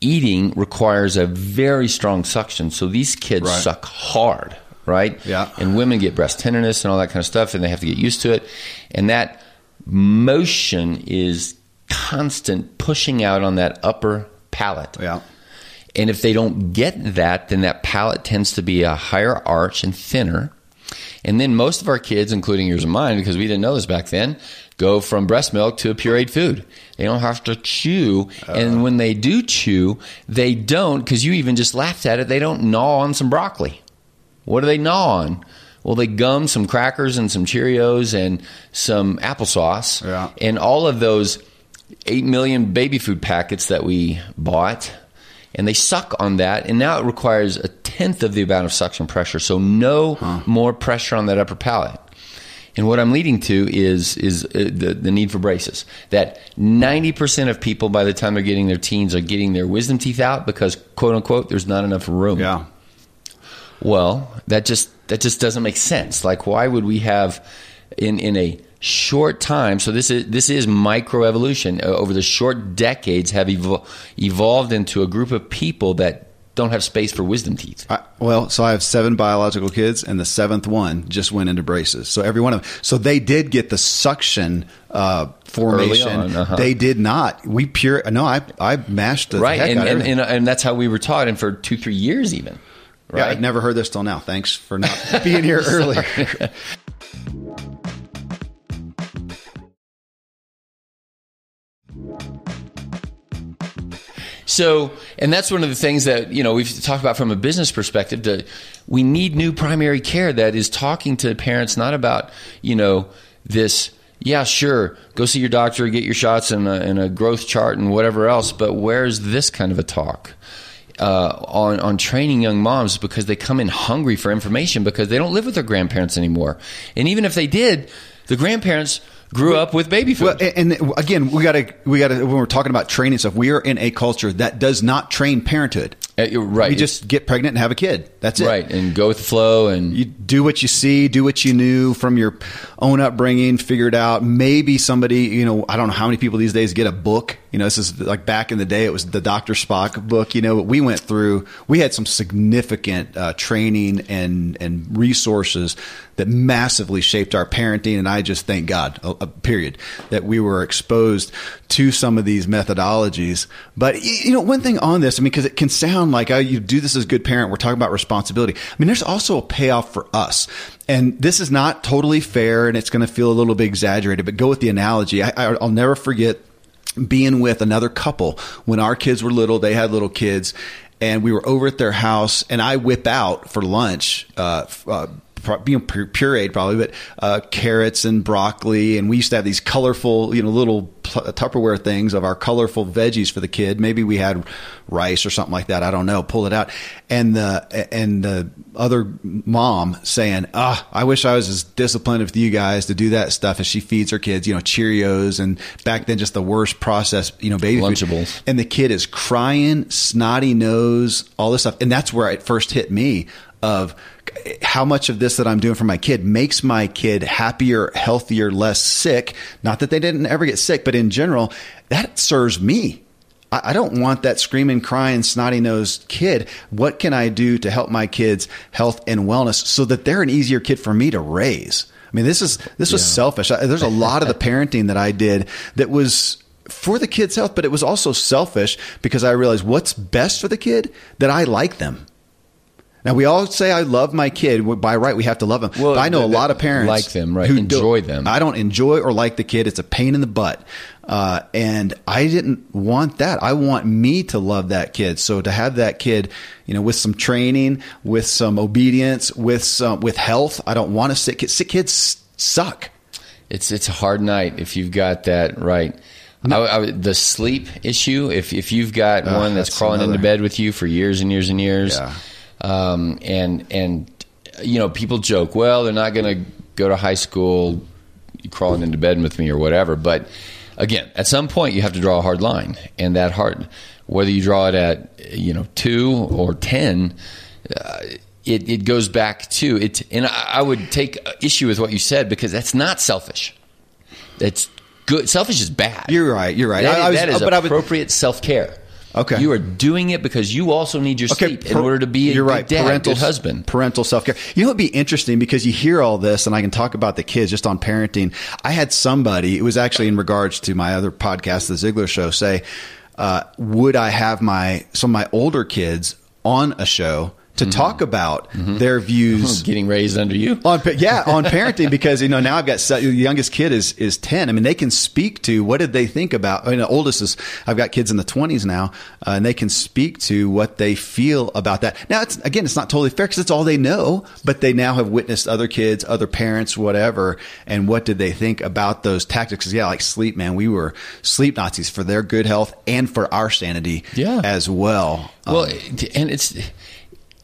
eating requires a very strong suction. So these kids Right. suck hard, right? Yeah. And women get breast tenderness and all that kind of stuff, and they have to get used to it. And that motion is constant pushing out on that upper palate. Yeah. And if they don't get that, then that palate tends to be a higher arch and thinner. And then most of our kids, including yours and mine, because we didn't know this back then, go from breast milk to a pureed food. They don't have to chew. and when they do chew, they don't, because you even just laughed at it, they don't gnaw on some broccoli. What do they gnaw on? Well, they gum some crackers and some Cheerios and some applesauce. Yeah. And all of those 8 million baby food packets that we bought, and they suck on that. And now it requires a tenth of the amount of suction pressure. So no more pressure on that upper palate. And what I'm leading to is is uh, the, the need for braces. That 90% of people, by the time they're getting their teens, are getting their wisdom teeth out because, quote unquote, there's not enough room. Yeah. Well, that just that just doesn't make sense. Like, why would we have in in a short time? So this is this is microevolution uh, over the short decades have evol- evolved into a group of people that don't have space for wisdom teeth. I, well, so I have seven biological kids, and the seventh one just went into braces. So every one of them. So they did get the suction uh, formation. on, uh-huh. They did not. We pure. No, I I mashed the Right, and and, and and that's how we were taught, and for two three years even. Yeah, Right. I'd never heard this till now. Thanks for not being here earlier. So, and that's one of the things that you know we've talked about from a business perspective. To we need new primary care that is talking to parents not about you know this. Yeah, sure, go see your doctor, get your shots and a, and a growth chart and whatever else. But where's this kind of a talk? Uh, on on training young moms because they come in hungry for information because they don't live with their grandparents anymore, and even if they did, the grandparents grew up with baby food. Well, and, and again, we got to we got to when we're talking about training stuff, we are in a culture that does not train parenthood. Uh, you're right, We just get pregnant and have a kid. That's it. right, and go with the flow and You do what you see, do what you knew from your own upbringing, figure it out. Maybe somebody, you know, I don't know how many people these days get a book. You know, this is like back in the day, it was the Dr. Spock book, you know, but we went through, we had some significant uh, training and, and resources that massively shaped our parenting. And I just thank God, uh, uh, period, that we were exposed to some of these methodologies. But, you know, one thing on this, I mean, because it can sound like, oh, you do this as a good parent. We're talking about responsibility. I mean, there's also a payoff for us. And this is not totally fair and it's going to feel a little bit exaggerated, but go with the analogy. I, I'll never forget being with another couple when our kids were little. They had little kids, and we were over at their house, and I whip out for lunch. Uh, uh, being pu- pureed probably, but uh, carrots and broccoli, and we used to have these colorful, you know, little Tupperware things of our colorful veggies for the kid. Maybe we had rice or something like that. I don't know. Pull it out, and the and the other mom saying, "Ah, I wish I was as disciplined with you guys to do that stuff." As she feeds her kids, you know, Cheerios, and back then just the worst processed, you know, baby food. Lunchables. And the kid is crying, snotty nose, all this stuff, and that's where it first hit me of how much of this that I'm doing for my kid makes my kid happier, healthier, less sick. Not that they didn't ever get sick, but in general, that serves me. I I don't want that screaming, crying, snotty nosed kid. What can I do to help my kids' health and wellness so that they're an easier kid for me to raise? I mean, this is this was selfish. I, there's a lot of the parenting that I did that was for the kid's health, but it was also selfish because I realized what's best for the kid that I like them. Now we all say I love my kid. By right, we have to love them. Well, but I know a lot of parents like them, right, who enjoy them. I don't enjoy or like the kid. It's a pain in the butt, uh, and I didn't want that. I want me to love that kid. So to have that kid, you know, with some training, with some obedience, with some with health. I don't want to sick kids. Sick kids suck. it's it's a hard night if you've got that right. I, I, the sleep issue. If if you've got Uh, one that's, that's crawling into bed with you for years and years and years, Yeah. Um, and and you know people joke, well, they're not going to go to high school crawling into bed with me or whatever. But again, at some point you have to draw a hard line, and that hard, whether you draw it at you know two or ten. Uh, it, it goes back to it, and I, I would take issue with what you said because that's not selfish. That's good. Selfish is bad. You're right. You're right. That, I- I was- that is but I was- appropriate self care. Okay. you are doing it because you also need your sleep in order to be a you're right, dad, parental husband. parental self care. You know, it'd be interesting because you hear all this, and I can talk about the kids just on parenting. I had somebody. It was actually in regards to my other podcast, the Ziegler Show. Say, uh, would I have my some of my older kids on a show to Mm-hmm. talk about their views Getting raised under you. on yeah on parenting because you know now I've got the youngest kid is is ten. I mean they can speak to what did they think about. I mean the oldest is I've got kids in the twenties now, uh, and they can speak to what they feel about that. Now it's again it's not totally fair because it's all they know, but they now have witnessed other kids, other parents, whatever, and what did they think about those tactics? yeah, like sleep, man, we were sleep Nazis for their good health and for our sanity, Yeah. as well. Well, and it's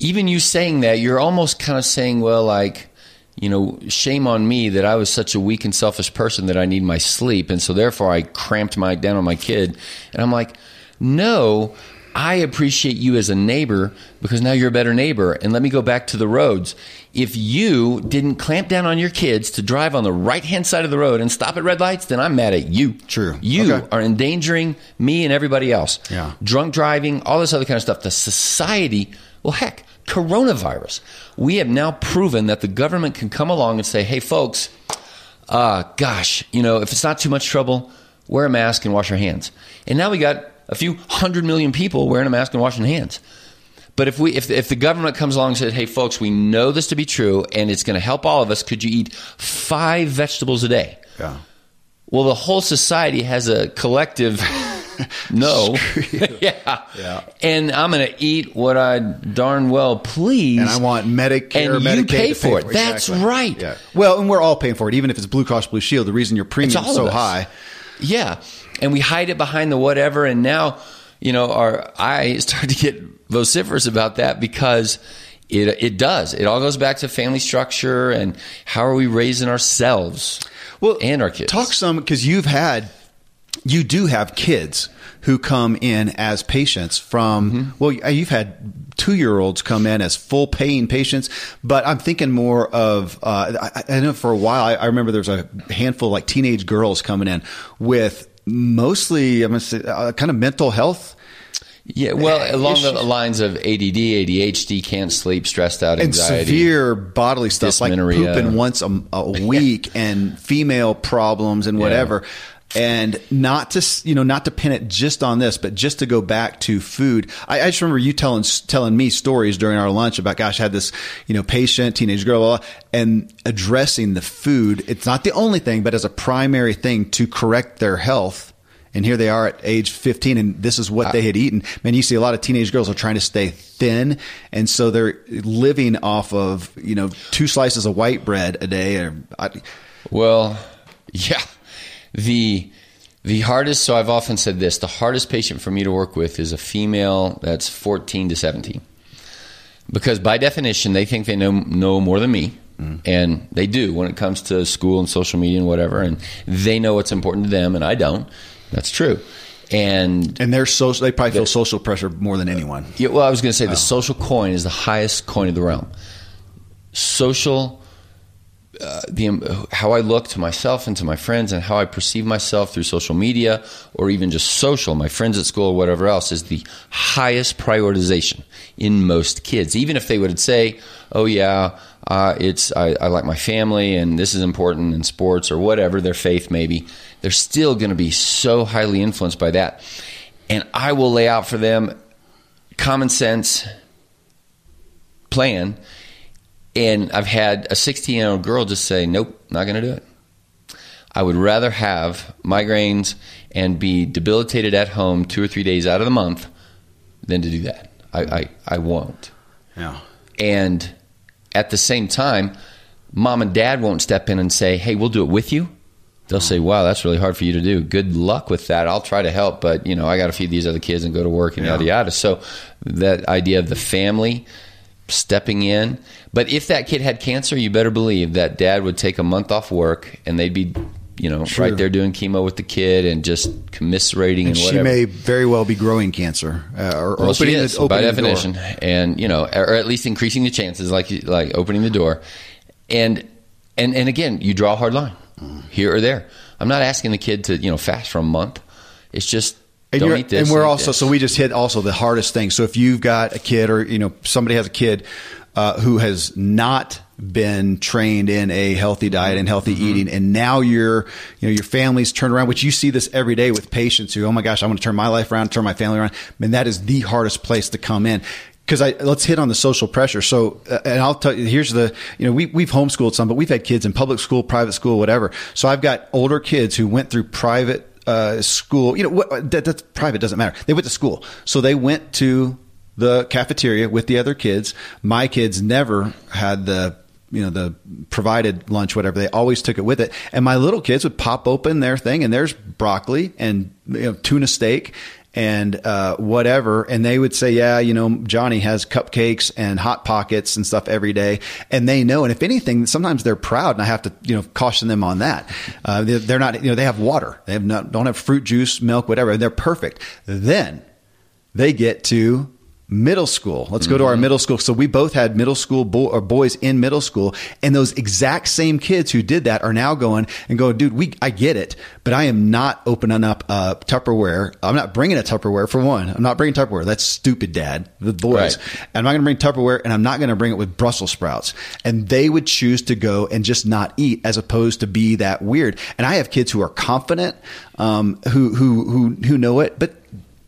even you saying that you're almost kind of saying, well, like you know, shame on me that I was such a weak and selfish person that I need my sleep, and so therefore I cramped my down on my kid. And I'm like, no. I appreciate you as a neighbor because now you're a better neighbor. And let me go back to the roads. If you didn't clamp down on your kids to drive on the right hand side of the road and stop at red lights, then I'm mad at you. True. You Okay. are endangering me and everybody else. Yeah. Drunk driving, all this other kind of stuff. The society, well, heck, coronavirus. We have now proven that the government can come along and say, hey, folks, uh, gosh, you know, if it's not too much trouble, wear a mask and wash your hands. And now we got a few hundred million people wearing a mask and washing hands. But if we if if the government comes along and says, "Hey, folks, we know this to be true, and it's going to help all of us. Could you eat five vegetables a day?" Yeah. Well, the whole society has a collective no. yeah. Yeah. And I'm going to eat what I darn well please. And I want Medicare, And Medicaid you pay to for it. That's Exactly. right. Yeah. Well, and we're all paying for it, even if it's Blue Cross Blue Shield. The reason your premium is so high. Yeah. And we hide it behind the whatever. And now, you know, our I start to get vociferous about that because it it does. It all goes back to family structure and how are we raising ourselves Well, and our kids. Talk some because you've had, you do have kids who come in as patients from. Mm-hmm. Well, you've had two year olds come in as full paying patients, but I'm thinking more of. Uh, I, I know for a while I, I remember there was a handful of like teenage girls coming in with mostly I'm gonna say uh, kind of mental health. Yeah, well, along the lines of ADD, ADHD, can't sleep, stressed out, and anxiety. severe bodily stuff like Dysmenorrhea. pooping once a, a week and female problems and whatever. And not to you know not to pin it just on this, but just to go back to food. I, I just remember you telling telling me stories during our lunch about gosh, I had this you know patient teenage girl, blah, blah, and addressing the food. It's not the only thing, but as a primary thing to correct their health. And here they are at age 15, and this is what ah. they had eaten. Man, you see a lot of teenage girls are trying to stay thin, and so they're living off of you know two slices of white bread a day. Or I, Well, yeah. The the hardest so I've often said this, the hardest patient for me to work with is a female that's 14 to 17. Because by definition they think they know know more than me. Mm. And they do when it comes to school and social media and whatever and they know what's important to them and I don't. That's true. And and they're social. They probably feel social pressure more than anyone. Yeah, well, I was going to say the oh. social coin is the highest coin of the realm. Social, uh, the how I look to myself and to my friends, and how I perceive myself through social media or even just social, my friends at school or whatever else, is the highest prioritization in most kids. Even if they would say, "Oh yeah, uh, it's I, I like my family and this is important in sports or whatever their faith maybe," they're still going to be so highly influenced by that. And I will lay out for them common sense plan. And I've had a 16 year old girl just say, nope, not going to do it. I would rather have migraines and be debilitated at home two or three days out of the month than to do that. I, I, I won't. Yeah. And at the same time, mom and dad won't step in and say, hey, we'll do it with you. They'll say, "Wow, that's really hard for you to do. Good luck with that. I'll try to help, but you know, I got to feed these other kids and go to work and Yeah. yada yada." So that idea of the family stepping in. But if that kid had cancer, you better believe that dad would take a month off work and they'd be, you know, Sure. right there doing chemo with the kid and just commiserating and, And she may very well be growing cancer uh, or Well, opening she is, the, opening by definition, and you know, or at least increasing the chances, like like opening the door, and and and again, you draw a hard line here or there. I'm not asking the kid to you know fast for a month. It's just And, don't eat this. and we're also this. so we just hit also the hardest thing. So if you've got a kid or you know somebody has a kid uh, who has not been trained in a healthy diet and healthy Mm-hmm. eating, and now your you know your family's turned around, which you see this every day with patients who oh my gosh I want to turn my life around, turn my family around. I mean that is the hardest place to come in. Because I let's hit on the social pressure. So, uh, and I'll tell you, here's the you know we we've homeschooled some, but we've had kids in public school, private school, whatever. So I've got older kids who went through private uh, school. You know, what, that, that's private doesn't matter. They went to school, so they went to the cafeteria with the other kids. My kids never had the you know the provided lunch, whatever. They always took it with it, and my little kids would pop open their thing, and there's broccoli and you know, tuna steak. And uh, whatever, and they would say, "Yeah, you know, Johnny has cupcakes and hot pockets and stuff every day," and they know. And if anything, sometimes they're proud, and I have to, you know, caution them on that. Uh, they're, not, you know, they have water, they have not, don't have fruit juice, milk, whatever, and they're perfect. Then they get to middle school. Let's go to our middle school. So we both had middle school bo- or boys in middle school, and those exact same kids who did that are now going and going, dude, we I get it, but I am not opening up uh, Tupperware. I'm not bringing a Tupperware for one. I'm not bringing Tupperware. That's stupid, Dad. The boys. Right. I'm not going to bring Tupperware, and I'm not going to bring it with Brussels sprouts. And they would choose to go and just not eat, as opposed to be that weird. And I have kids who are confident, um, who who who who know it, but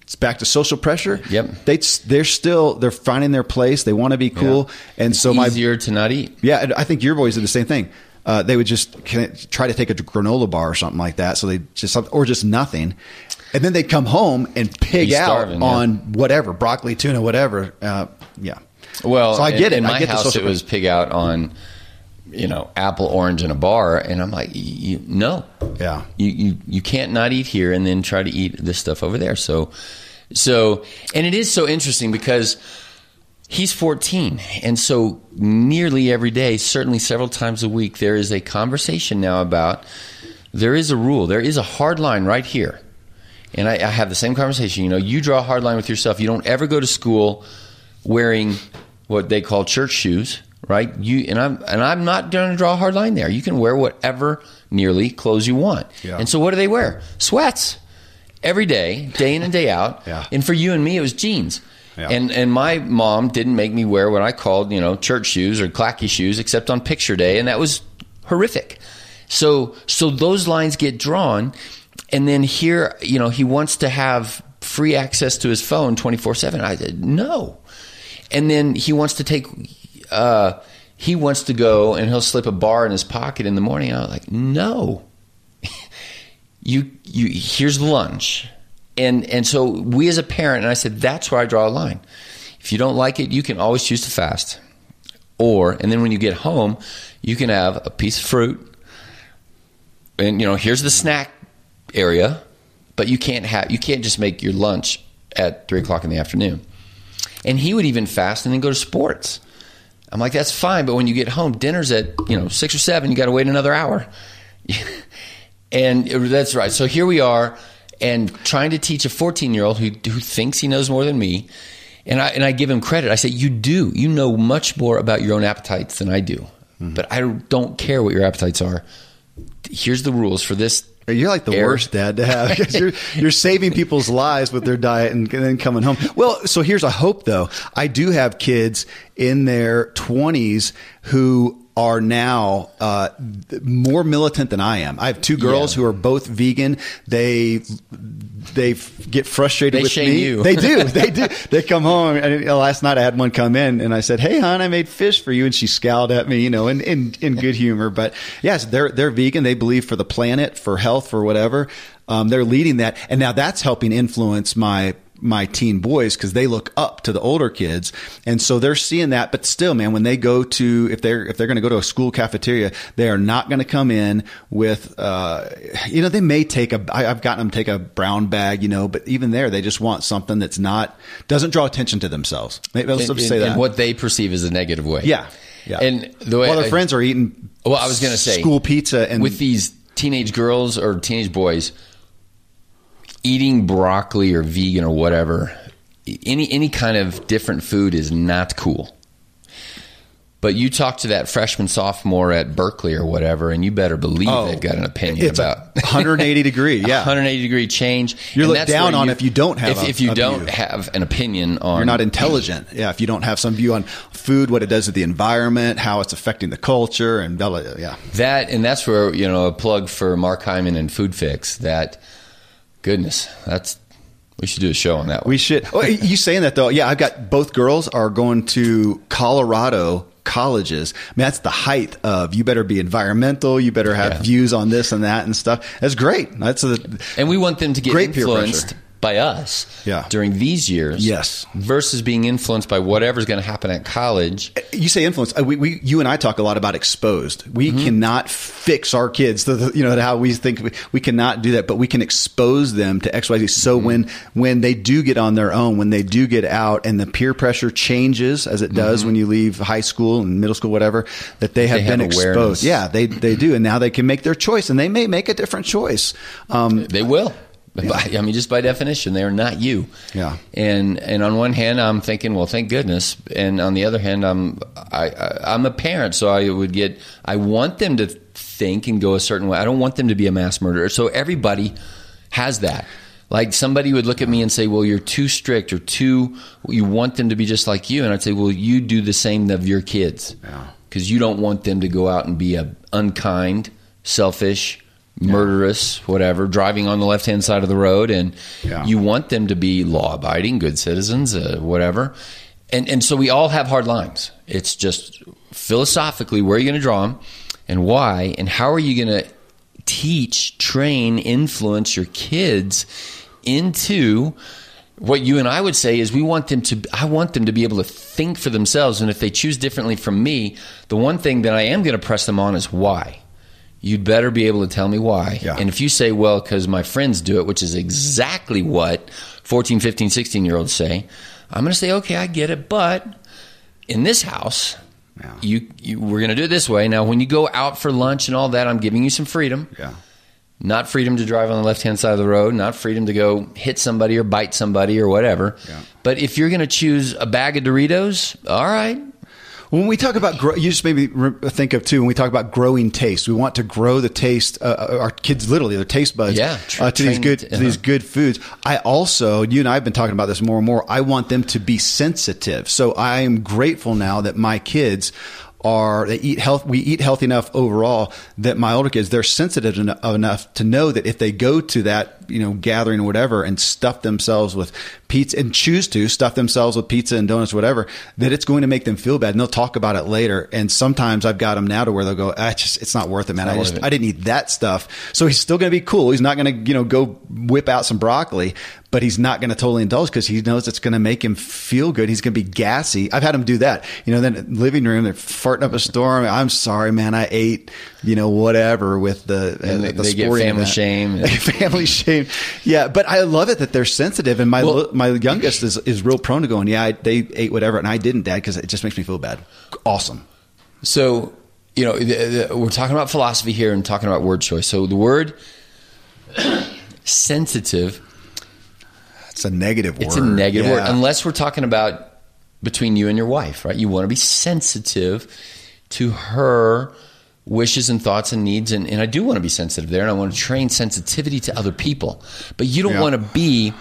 it's back to social pressure. Yep. They they're still they're finding their place. They want to be cool, and so my easier to not eat. yeah, I think your boys did the same thing. Uh, they would just try to take a granola bar or something like that. So they just or just nothing, and then they'd come home and pig out starving, yeah. on whatever broccoli, tuna, whatever. Uh, yeah. Well, so I in- get it. In I my get house, it was pig out on, you know, apple, orange, and a bar, and I'm like, you, no, Yeah. you, you you can't not eat here and then try to eat this stuff over there. So, so, and it is so interesting because he's 14, and so nearly every day, certainly several times a week, there is a conversation now about there is a rule, there is a hard line right here. And I, I have the same conversation. You know, you draw a hard line with yourself. You don't ever go to school wearing what they call church shoes, right? You and I'm and I'm not going to draw a hard line there. You can wear whatever nearly clothes you want. Yeah. And so, what do they wear? Sweats every day, day in and day out. Yeah. And for you and me, it was jeans. Yeah. And and my mom didn't make me wear what I called you know church shoes or clacky shoes, except on picture day, and that was horrific. So so those lines get drawn, and then here you know he wants to have free access to his phone twenty four seven. I said no, and then he wants to take. Uh, he wants to go and he'll slip a bar in his pocket in the morning. And I was like, no, you you here's lunch. And and so we as a parent and i said that's where i draw a line. If you don't like it you can always choose to fast. Or and then when you get home you can have a piece of fruit. And you know here's the snack area. But you can't have you can't just make your lunch at three o'clock in the afternoon. And he would even fast and then go to sports i'm like that's fine but when you get home dinner's at you know six or seven you got to wait another hour and it- that's right. So here we are, and trying to teach a 14 year old who who thinks he knows more than me, and I and I give him credit. I say, "You do. You know much more about your own appetites than I do, mm-hmm. but I don't care what your appetites are. Here's the rules for this." You're like the Air. worst dad to have 'cause you're, you're saving people's lives with their diet and, then coming home. Well, so here's a hope though. I do have kids in their 20s who are now uh, more militant than I am. I have two girls Yeah. who are both vegan. They they f- get frustrated They with shame me. you. They do. They do. They come home and last night I had one come in and I said, "Hey, hon, I made fish for you," and she scowled at me, you know, in in, in good humor. But yes, they're they're vegan. They believe for the planet, for health, for whatever. Um, they're leading that, and now that's helping influence my my teen boys because they look up to the older kids, and so they're seeing that. But still, man, when they go to if they're if they're going to go to a school cafeteria, they are not going to come in with, uh, you know, they may take a. I, I've gotten them take a brown bag, you know, but even there, they just want something that's not doesn't draw attention to themselves. Maybe let's say that. in what they perceive as a negative way. yeah, yeah. And the way while their I- friends are eating, Well, I was going to say school pizza and with these teenage girls or teenage boys eating broccoli or vegan or whatever, any any kind of different food is not cool. But you talk to that freshman sophomore at Berkeley or whatever, and you better believe Oh, they've got an opinion it's about 180 degree, yeah. 180 degree change. You're And looked down on if you don't have if, a- if you don't view. have an opinion on You're not intelligent. Yeah, if you don't have some view on food, what it does to the environment, how it's affecting the culture, and blah, blah, blah, yeah. That and that's where you know a plug for Mark Hyman and Food Fix. That goodness, that's we should do a show on that. One. We should. Oh, you saying that though? Yeah, I've got both girls are going to Colorado colleges. I mean, that's the height of you better be environmental. You better have Yeah. views on this and that and stuff. That's great. That's a and we want them to get Great peer influenced. By us Yeah. during these years. Yes. versus being influenced by whatever's going to happen at college. you say influence. Uh, We, we, you and I talk a lot about exposed. We Mm-hmm. cannot fix our kids to the, you know, to how we think we, we cannot do that, but we can expose them to X, Y, Z. So Mm-hmm. when, when they do get on their own, when they do get out and the peer pressure changes as it does Mm-hmm. when you leave high school and middle school, whatever, that they have They been have exposed. Yeah, they, they do. And now they can make their choice and they may make a different choice. Um, They will. By- I mean, just by definition, they are not you. Yeah. And and on one hand, I'm thinking, well, thank goodness. And on the other hand, I'm I, I I'm a parent, so I would get. I want them to think and go a certain way. I don't want them to be a mass murderer. So everybody has that. Like somebody would look at me and say, "Well, you're too strict or too. You want them to be just like you." And I'd say, "Well, you do the same of your kids, Yeah. because you don't want them to go out and be a unkind, selfish." Murderous, whatever, driving on the left hand side of the road, and Yeah. you want them to be law abiding, good citizens, uh, whatever. And and so we all have hard lines. It's just philosophically where are you going to draw them, and why, and how are you going to teach, train, influence your kids into what you and I would say is we want them to I want them to be able to think for themselves and if they choose differently from me, the one thing that I am going to press them on is why. You'd better be able to tell me why. Yeah. And if you say, well, because my friends do it, which is exactly what 14, 15, 16 year olds say, I'm going to say, okay, I get it. But in this house, Yeah. you, you we're going to do it this way. Now, when you go out for lunch and all that, I'm giving you some freedom. yeah. Not freedom to drive on the left hand side of the road, not freedom to go hit somebody or bite somebody or whatever. Yeah. But if you're going to choose a bag of Doritos, all right. When we talk about grow, you just made me think of too. When we talk about growing taste, we want to grow the taste. Uh, our kids, literally, their taste buds, Yeah, uh, to these good to these uh-huh. good foods. I also, you and I have been talking about this more and more. I want them to be sensitive. So I am grateful now that my kids are they eat health. We eat healthy enough overall that my older kids they're sensitive enough to know that if they go to that you know gathering or whatever and stuff themselves with pizza and choose to stuff themselves with pizza and donuts whatever that it's going to make them feel bad. And they'll talk about it later. And sometimes I've got them now to where they'll go ah, it's just it's not worth it man. I just. I didn't eat that stuff. So he's still going to be cool. He's not going to you know go whip out some broccoli but he's not going to totally indulge because he knows it's going to make him feel good. He's going to be gassy. I've had him do that. You know then living room they're farting up a storm. I'm sorry man. I ate you know whatever with the And uh, they- the they get family shame. family shame. Yeah, but I love it that they're sensitive, and my Well- my youngest is is real prone to going, yeah, I, they ate whatever, and I didn't, Dad, because it just makes me feel bad. Awesome. So, you know, the, the, we're talking about philosophy here and talking about word choice. So the word sensitive, It's a negative word. it's a negative word, unless we're talking about between you and your wife, right? You want to be sensitive to her wishes and thoughts and needs. And, and I do want to be sensitive there, and I want to train sensitivity to other people. But you don't Yeah. want to be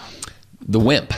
the wimp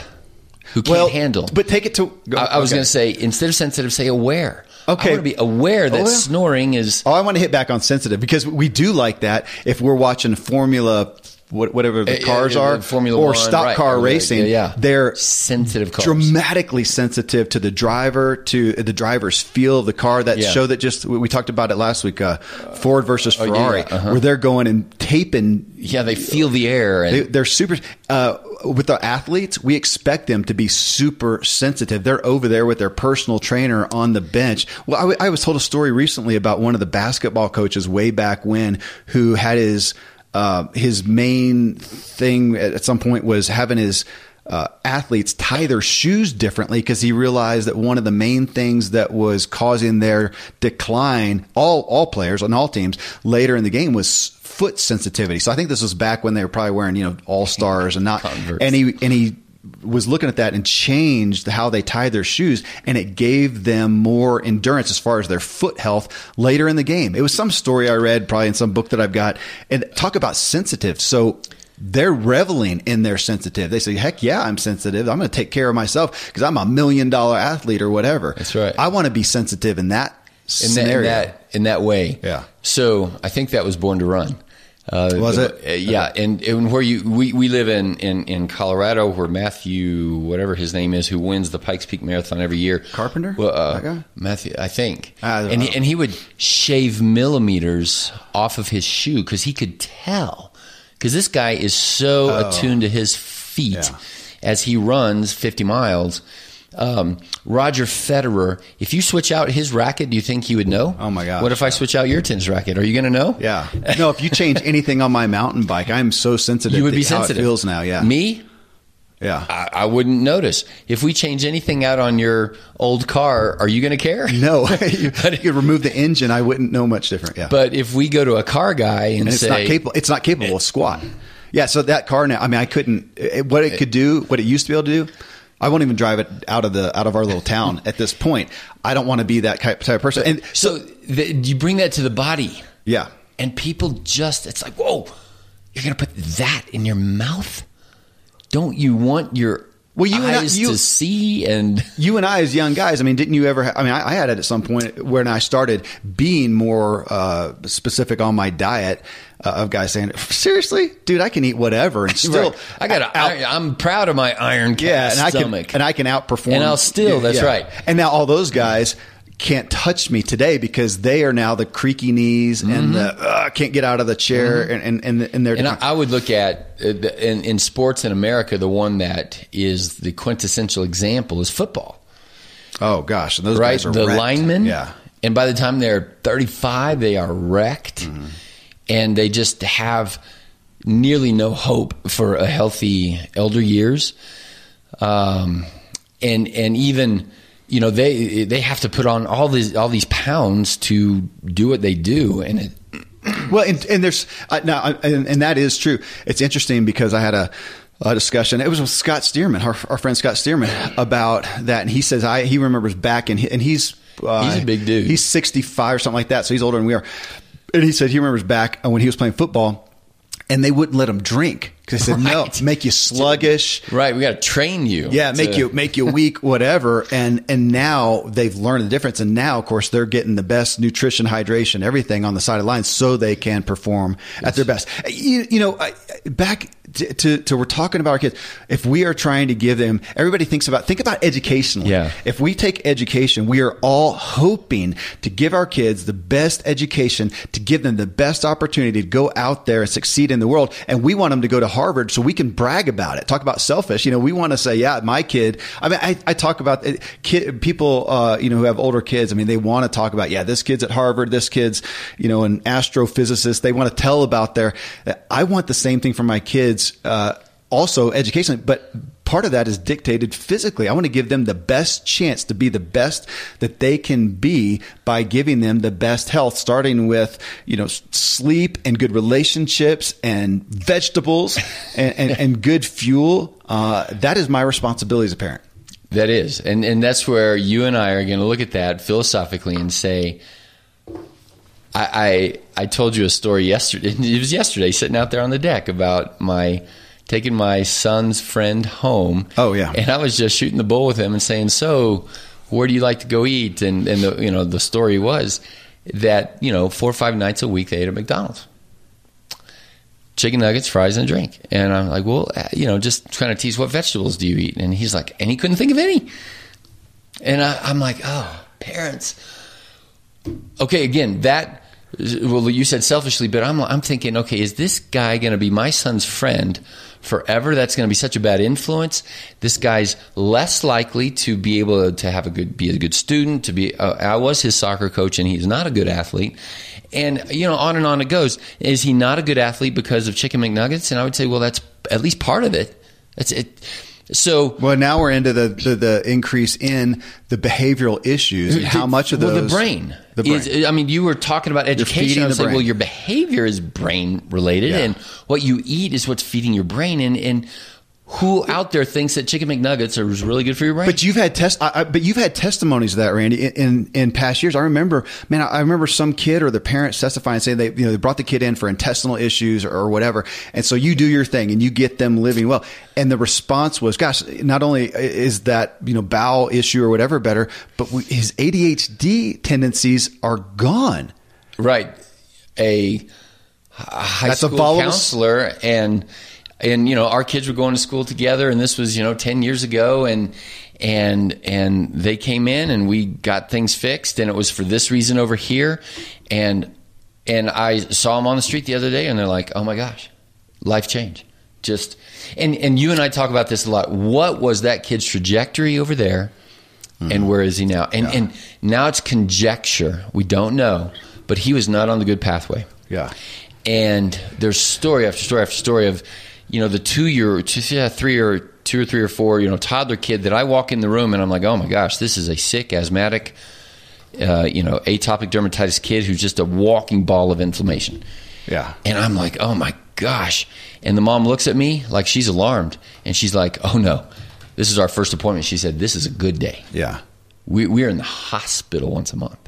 who can't well, handle. But take it to. I, I was going to say, instead of sensitive, say aware. Okay. I want to be aware that Oh, yeah. snoring is Oh, I want to hit back on sensitive because we do like that. If we're watching Formula whatever the Uh, cars are, Formula or One, stock right, car right, racing, yeah, yeah. they're sensitive cars. dramatically sensitive to the driver, to the driver's feel of the car. That Yeah. show that just we talked about it last week, uh, Ford versus Oh, Ferrari, yeah, uh-huh. where they're going and taping yeah, they feel the air and they, they're super. Uh, with the athletes, we expect them to be super sensitive. They're over there with their personal trainer on the bench. Well, I, w- I was told a story recently about one of the basketball coaches way back when who had his uh, his main thing at, some point was having his. Uh, athletes tie their shoes differently because he realized that one of the main things that was causing their decline, all all players on all teams later in the game was foot sensitivity. So I think this was back when they were probably wearing, you know, all stars and not, Converse. and he, and he was looking at that and changed how they tied their shoes and it gave them more endurance as far as their foot health later in the game. It was some story I read probably in some book that I've got and talk about sensitive. So they're reveling in their sensitive. They say, heck yeah, I'm sensitive. I'm going to take care of myself because I'm a million dollar athlete or whatever. That's right. I want to be sensitive in that in that, in scenario. that in that way. Yeah. So I think that was Born to Run. Uh, Was it? uh, yeah, and, and where you we, we live in, in in Colorado, where Matthew, whatever his name is, who wins the Pikes Peak Marathon every year, Carpenter? Well, uh? Matthew, I think, I and he, and he would shave millimeters off of his shoe because he could tell because this guy is so attuned to his feet Oh. Yeah. as he runs 50 miles. Um, Roger Federer, if you switch out his racket, do you think he would know? Oh, my god! What if I switch out your tennis racket? Are you going to know? Yeah. No, if you change anything on my mountain bike, I'm so sensitive You would be sensitive. it feels now. Yeah. Me, Yeah. I, I wouldn't notice. If we change anything out on your old car, are you going to care? No, you, you remove the engine. I wouldn't know much different. Yeah. But if we go to a car guy and, and it's say, not capable. It's not capable of squat. Yeah. So that car now, I mean, I couldn't, it, what it could do, what it used to be able to do, I won't even drive it out of the, out of our little town at this point. I don't want to be that type of person. And so the, you bring that to the body, yeah. and people just, it's like, whoa, you're going to put that in your mouth? Don't you want your Well, you and I- you- to see and you and I, as young guys, I mean, didn't you ever? Ha- I mean, I, I had it at some point when I started being more uh, specific on my diet. Uh, of guys saying, "Seriously, dude, I can eat whatever and still." Right. I got. I'm proud of my iron yeah, cast and I stomach. can and I can outperform. And I'll still, that's right. And now all those guys can't touch me today because they are now the creaky knees and the uh, can't get out of the chair and and and, and they're Mm-hmm. And I, I would look at uh, the- in, in sports in America, the one that is the quintessential example is football, oh gosh, and those right? guys are The wrecked. linemen, yeah. And by the time they're 35, they are wrecked, Mm-hmm. and they just have nearly no hope for a healthy elder years. Um, and and even you know they they have to put on all these all these pounds to do what they do, and it, Well, and, and there's uh, now, uh, and, and that is true. It's interesting because I had a, a discussion. It was with Scott Stearman, our, our friend Scott Stearman, about that, and he says I he remembers back and he, and he's uh, He's a big dude. He's 65 or something like that, so he's older than we are. And he said he remembers back when he was playing football, and they wouldn't let him drink because they said no, make you sluggish. right, we got to train you. Yeah, make to- you make you weak, whatever. And and now they've learned the difference. And now, of course, they're getting the best nutrition, hydration, everything on the side of the line, so they can perform at their best. You, you know, I- back to, to to we're talking about our kids. If we are trying to give them, everybody thinks about think about educationally. Yeah. If we take education, we are all hoping to give our kids the best education, to give them the best opportunity to go out there and succeed in the world. And we want them to go to Harvard so we can brag about it. Talk about selfish. You know, we want to say, yeah, my kid. I mean, I, I talk about it, kid, people, uh, you know, who have older kids. I mean, they want to talk about, yeah, this kid's at Harvard, this kid's, you know, an astrophysicist. They want to tell about their, I want the same thing for my kids. Uh, also educationally, but part of that is dictated physically. I want to give them the best chance to be the best that they can be by giving them the best health, starting with, you know, sleep and good relationships and vegetables and, and, and good fuel. Uh, that is my responsibility as a parent. That is, and and that's where you and I are going to look at that philosophically and say, I, I I told you a story yesterday. It was yesterday, sitting out there on the deck about my taking my son's friend home. Oh, yeah. and I was just shooting the bull with him and saying, so where do you like to go eat? And and the you know the story was that you know four or five nights a week they ate at McDonald's. chicken nuggets, fries, and a drink. And I'm like, well, uh, you know, just trying to tease what vegetables do you eat? And he's like, and he couldn't think of any. And I, I'm like, oh, parents. Okay, again, that. Well, you said selfishly, but I'm I'm thinking, okay, is this guy going to be my son's friend forever? That's going to be such a bad influence. This guy's less likely to be able to have a good, be a good student. To be, uh, I was his soccer coach, and he's not a good athlete. And you know, on and on it goes. Is he not a good athlete because of chicken McNuggets? And I would say, well, that's at least part of it. That's it. So well, now we're into the, the, the increase in the behavioral issues. And how much of those? Well, the brain. The brain. Is, I mean, you were talking about education. I was like, well, your behavior is brain related, Yeah. and what you eat is what's feeding your brain. And and who out there thinks that chicken McNuggets are really good for your brain? But you've had test, I, I, but you've had testimonies of that, Randy, in, in, in past years. I remember, man, I remember some kid or the parents testifying saying they, you know, they brought the kid in for intestinal issues or, or whatever, and so you do your thing and you get them living well. And the response was, gosh, not only is that you know bowel issue or whatever better, but we, his ADHD tendencies are gone. Right. A high That's a school volatile- counselor and and you know our kids were going to school together and this was you know 10 years ago and and and they came in and we got things fixed and it was for this reason over here and and I saw them on the street the other day and they're like oh my gosh life change just and and you and I talk about this a lot. What was that kid's trajectory over there and mm-hmm. where is he now? And and now it's conjecture. We don't know but he was not on the good pathway. Yeah. and there's story after story after story of you know the two year two, yeah, three or two or three or four you know toddler kid that I walk in the room and I'm like oh my gosh this is a sick asthmatic uh, you know atopic dermatitis kid who's just a walking ball of inflammation Yeah. and I'm like oh my gosh and the mom looks at me like she's alarmed and she's like oh no this is our first appointment she said this is a good day Yeah. we, we're in the hospital once a month.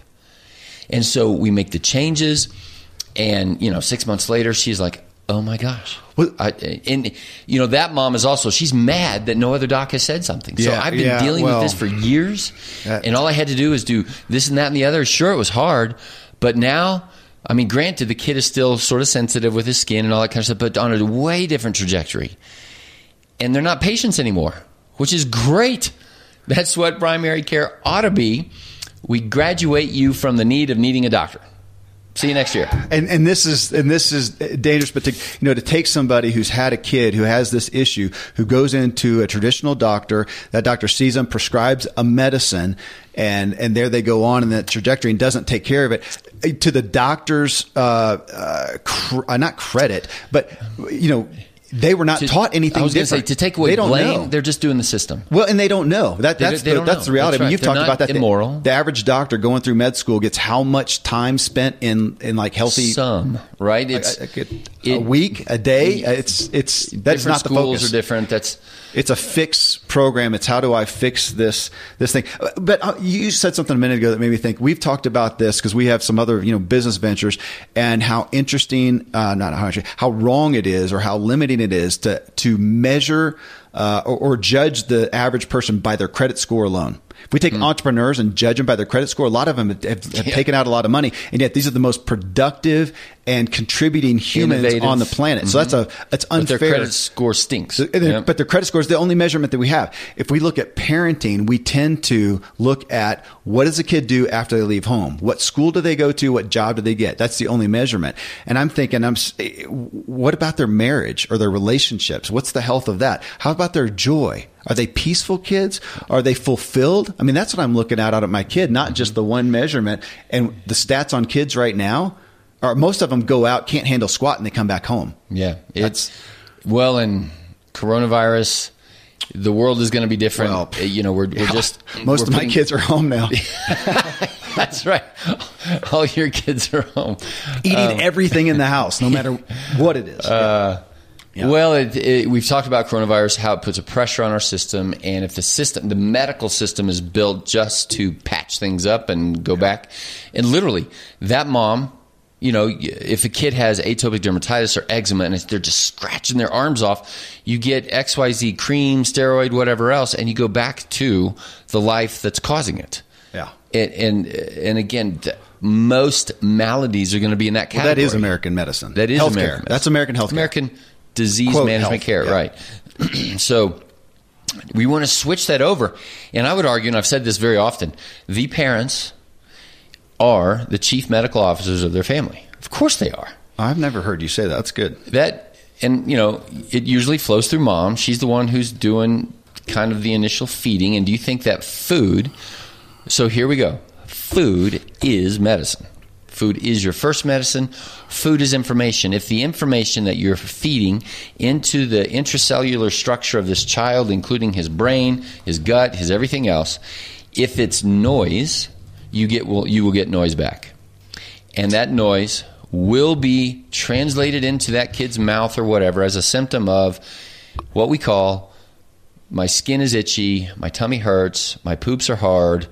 And so we make the changes. And, you know, six months later, she's like, oh my gosh. Well- I, and, you know, that mom is also, she's mad that no other doc has said something. So Yeah, I've been yeah, dealing well, with this for years. that- and all I had to do is do this and that and the other. Sure, it was hard. But now, I mean, granted, the kid is still sort of sensitive with his skin and all that kind of stuff, but on a way different trajectory and they're not patients anymore, which is great. That's what primary care ought to be. We graduate you from the need of needing a doctor. See you next year. and and this is and this is dangerous but to you know to take somebody who's had a kid who has this issue who goes into a traditional doctor that doctor sees them prescribes a medicine and and there they go on in that trajectory and doesn't take care of it to the doctor's uh, uh, cr- uh not credit but you know they were not To- taught anything I was different say to take away they don't blame. know. They're just doing the system. Well, and they don't know that. That's the, that's know. the reality. That's I mean, you've They're talked about that. The- immoral. The, average doctor going through med school gets how much time spent in in like healthy Some right? It's a, a, a it- week, a day. It's it's that's not the schools focus. are different. That's It's a fix program. It's how do I fix this this thing? But uh, you said something a minute ago that made me think. We've talked about this because we have some other you know business ventures and how interesting, uh, not how interesting, how wrong it is or how limiting it is to to measure uh, or, or judge the average person by their credit score alone. If we take entrepreneurs and judge them by their credit score, a lot of them have, have Yeah. taken out a lot of money, and yet these are the most productive and contributing humans Innovative. on the planet. So that's a that's but unfair. their credit score stinks. Yep. But their credit score is the only measurement that we have. If we look at parenting, we tend to look at what does a kid do after they leave home? What school do they go to? What job do they get? That's the only measurement. And I'm thinking, I'm, eh, what about their marriage or their relationships? What's the health of that? How about their joy? Are they peaceful kids? Are they fulfilled? I mean, that's what I'm looking at out of my kid, not just the one measurement. And the stats on kids right now are most of them go out, can't handle squat, and they come back home. Yeah, it's well, and coronavirus. The world is going to be different. Well, Uh, you know, we're, we're just Most we're of my kids are home now. That's right. All your kids are home. eating everything in the house, no matter what it is. Yeah. Well, it, it, we've talked about coronavirus, how it puts a pressure on our system, and if the system, the medical system, is built just to patch things up and go back, and literally that mom, you know, if a kid has atopic dermatitis or eczema and they're just scratching their arms off, you get X Y Z cream, steroid, whatever else, and you go back to the life that's causing it. Yeah. And and, and again, th- most maladies are going to be in that Well, category. that is American medicine. That is healthcare. American. medicine. That's American healthcare. American disease Quote, management health, care, yeah. right? so we want to switch that over, and I would argue, and I've said this very often: the parents are the chief medical officers of their family. Of course, they are. I've never heard you say that. That's good. That and you know it usually flows through mom. She's the one who's doing kind of the initial feeding. And do you think that food? So here we go. Food is medicine. Food is your first medicine. Food is information. If the information that you're feeding into the intracellular structure of this child, including his brain, his gut, his everything else, if it's noise, you get will you will get noise back, and that noise will be translated into that kid's mouth or whatever as a symptom of what we call my skin is itchy, my tummy hurts, my poops are hard,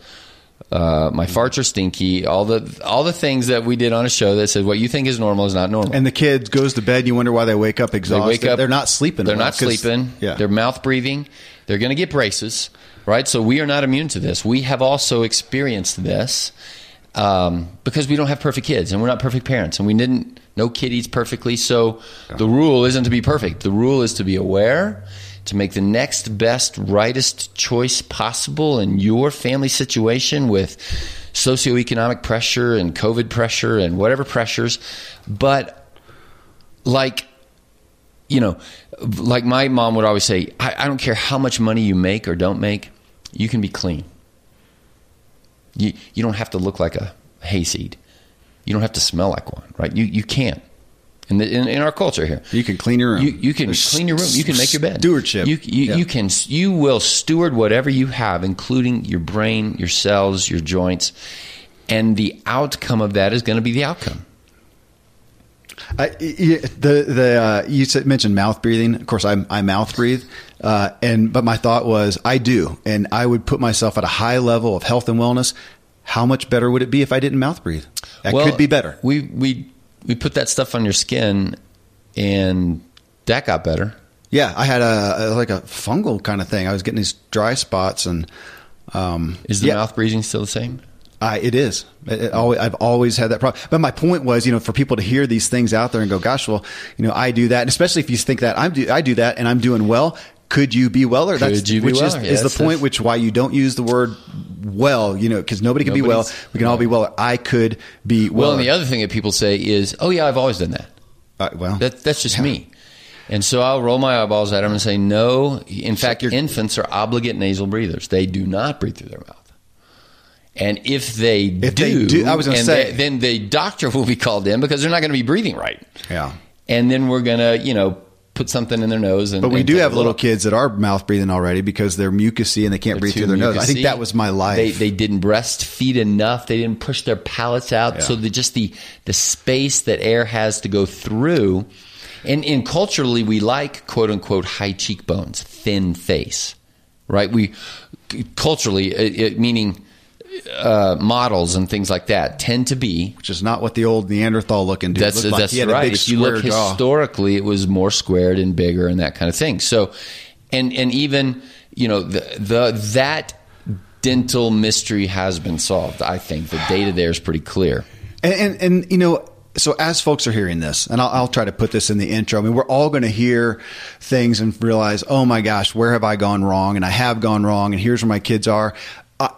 uh, my farts are stinky. All the all the things that we did on a show that said what you think is normal is not normal. And the kid goes to bed. You wonder why they wake up exhausted. they wake up. They're not sleeping. They're well, not sleeping. Yeah. They're mouth breathing. They're going to get braces, right? So we are not immune to this. We have also experienced this um, because we don't have perfect kids and we're not perfect parents and we didn't. No kid eats perfectly. So the rule isn't to be perfect. The rule is to be aware. To make the next best, rightest choice possible in your family situation with socioeconomic pressure and COVID pressure and whatever pressures. But like you know, like my mom would always say, I, I don't care how much money you make or don't make, you can be clean. You, you don't have to look like a hayseed. You don't have to smell like one, right? You, you can't. In, the, in, in our culture here, You can clean your room. you, you can There's clean your room. You can make your bed. Stewardship. You, you, Yeah. you can you will steward whatever you have, including your brain, your cells, your joints, and the outcome of that is going to be the outcome. I, the the uh, you mentioned mouth breathing. Of course, I I mouth breathe, uh, and but my thought was I do, and I would put myself at a high level of health and wellness. How much better would it be if I didn't mouth breathe? That Well, could be better. We we we put that stuff on your skin, and that got better. Yeah, I had a, a like a fungal kind of thing. I was getting these dry spots, and um, Is the yeah, mouth breathing still the same? I, it is. It, it always, I've always had that problem. But my point was, you know, for people to hear these things out there and go, "Gosh, well, you know, I do that," and especially if you think that I'm do, I do that and I'm doing well. Could you be weller? Could you be which weller? is, is the point. Which why you don't use the word well, you know, because nobody can be well. We can all be weller. I could be Well, well. and the other thing that people say is, "Oh yeah, I've always done that." uh, well, That, that's just me. And so I'll roll my eyeballs at them and say, no. In fact, you're- infants are obligate nasal breathers. They do not breathe through their mouth. And if they If do, they do- I was gonna say- they- then the doctor will be called in because they're not going to be breathing right. yeah. And then we're going to, you know, put something in their nose. And, But we and do have little kids that are mouth breathing already because they're mucousy and they can't breathe through their nose. I think that was my life. They, they didn't breastfeed enough. They didn't push their palates out. Yeah. So the, just the the space that air has to go through. And, and culturally, we like quote unquote high cheekbones, thin face, right? We culturally, it, it, meaning uh, models and things like that, tend to be which is not what the old Neanderthal looking dude that's looked like. that's right. if you look jaw. historically, it was more squared and bigger and that kind of thing. So, and and even you know the the that dental mystery has been solved. I think the data there is pretty clear. And, and, and you know, so as folks are hearing this, and I'll, I'll try to put this in the intro. I mean, we're all going to hear things and realize, oh my gosh, where have I gone wrong? And I have gone wrong, and here's where my kids are.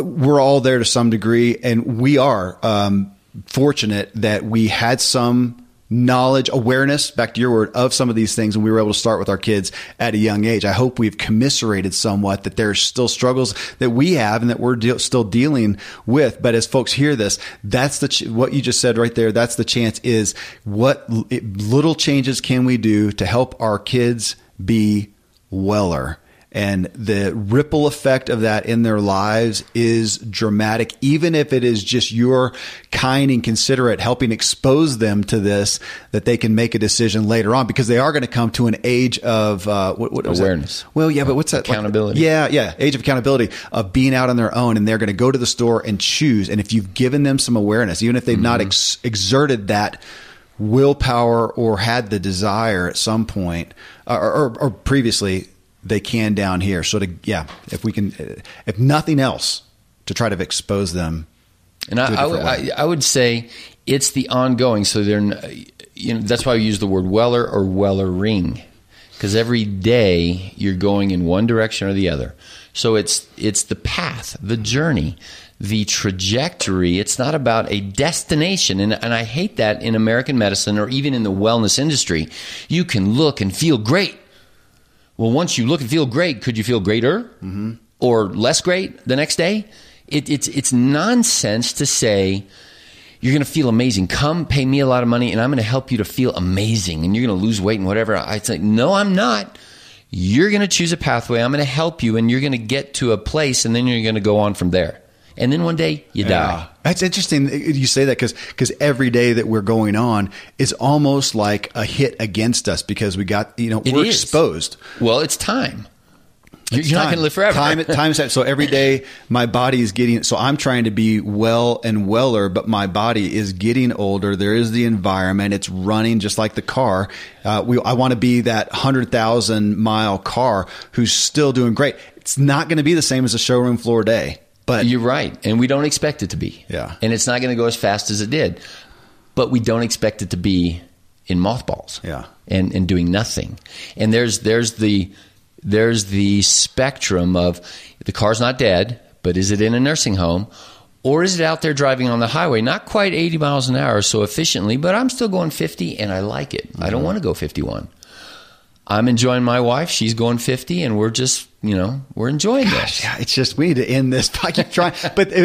We're all there to some degree, and we are um, fortunate that we had some knowledge, awareness, back to your word, of some of these things, and we were able to start with our kids at a young age. I hope we've commiserated somewhat that there's still struggles that we have and that we're de- still dealing with. But as folks hear this, that's the ch- what you just said right there. That's the chance is what l- little changes can we do to help our kids be weller. And the ripple effect of that in their lives is dramatic, even if it is just your kind and considerate helping expose them to this, that they can make a decision later on because they are going to come to an age of uh, what, what? Awareness. Well, yeah, but what's that? Like- Accountability. yeah, yeah, age of accountability of being out on their own, and they're going to go to the store and choose. And if you've given them some awareness, even if they've not ex- exerted that willpower or had the desire at some point or, or, or previously, they can down here. So to yeah, if we can, if nothing else, to try to expose them And I, I, I, would say it's the ongoing. So they're, you know, that's why we use the word weller or Wellering because every day you're going in one direction or the other. So it's it's the path, the journey, the trajectory. It's not about a destination. And, and I hate that in American medicine or even in the wellness industry. You can look and feel great. Well, once you look and feel great, could you feel greater mm-hmm. or less great the next day? It, it's it's nonsense to say you're going to feel amazing. Come pay me a lot of money and I'm going to help you to feel amazing and you're going to lose weight and whatever. I say, no, I'm not. You're going to choose a pathway. I'm going to help you and you're going to get to a place and then you're going to go on from there. And then one day you yeah. die. That's interesting you say that because because every day that we're going on is almost like a hit against us because we got you know it we're is. exposed. Well, it's time. You're time. not going to live forever. time, time So every day, my body is getting. So I'm trying to be well and weller, but my body is getting older. There is the environment. It's running just like the car. Uh, we, I want to be that hundred thousand mile car who's still doing great. It's not going to be the same as a showroom floor day. But you're right, and we don't expect it to be. Yeah, and it's not going to go as fast as it did, but we don't expect it to be in mothballs. Yeah, and and doing nothing. And there's there's the there's the spectrum of the car's not dead, but is it in a nursing home? Or is it out there driving on the highway, not quite 80 miles an hour so efficiently, but I'm still going 50 and I like it. Mm-hmm. I don't mm-hmm. want to go 51. I'm enjoying my wife. She's going 50, and we're just, you know, we're enjoying Gosh, this. Yeah, it's just we need to end this. I keep trying, but uh,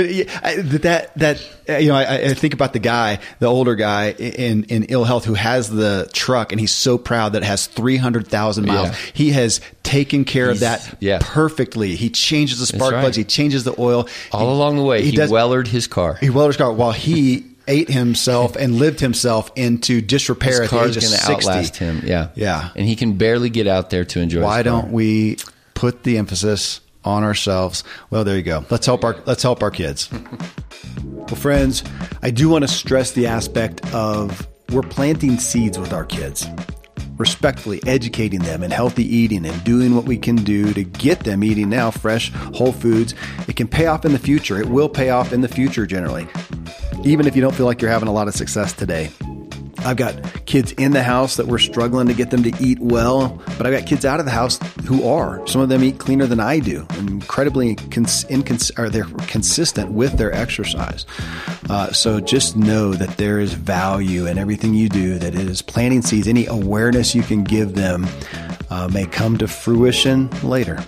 that that uh, you know, I, I, think about the guy, the older guy in in ill health who has the truck, and he's so proud that it has 300,000 miles. Yeah. He has taken care he's, of that yeah. perfectly. He changes the spark right. plugs, he changes the oil all he, along the way. He, he does, wellered his car. He wellered his car while he ate himself and lived himself into disrepair His car's going to outlast him. Yeah, yeah, and he can barely get out there to enjoy. Why don't we put the emphasis on ourselves? Well, there you go. Let's help our let's help our kids. well, friends, I do want to stress the aspect of we're planting seeds with our kids respectfully educating them in healthy eating and doing what we can do to get them eating now fresh, whole foods, it can pay off in the future. It will pay off in the future generally, even if you don't feel like you're having a lot of success today. I've got kids in the house that we're struggling to get them to eat well, but I've got kids out of the house who are. Some of them eat cleaner than I do, incredibly cons- incons- or they're consistent with their exercise. Uh, so just know that there is value in everything you do. That is planting seeds. Any awareness you can give them uh, may come to fruition later.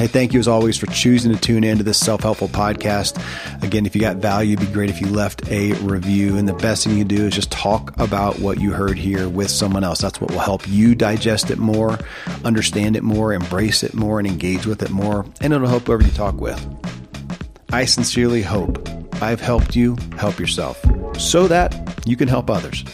Hey, thank you as always for choosing to tune in to this self helpful podcast. Again, if you got value, it'd be great if you left a review. And the best thing you can do is just talk about what you heard here with someone else. That's what will help you digest it more, understand it more, embrace it more, and engage with it more. And it'll help whoever you talk with. I sincerely hope I've helped you help yourself so that you can help others.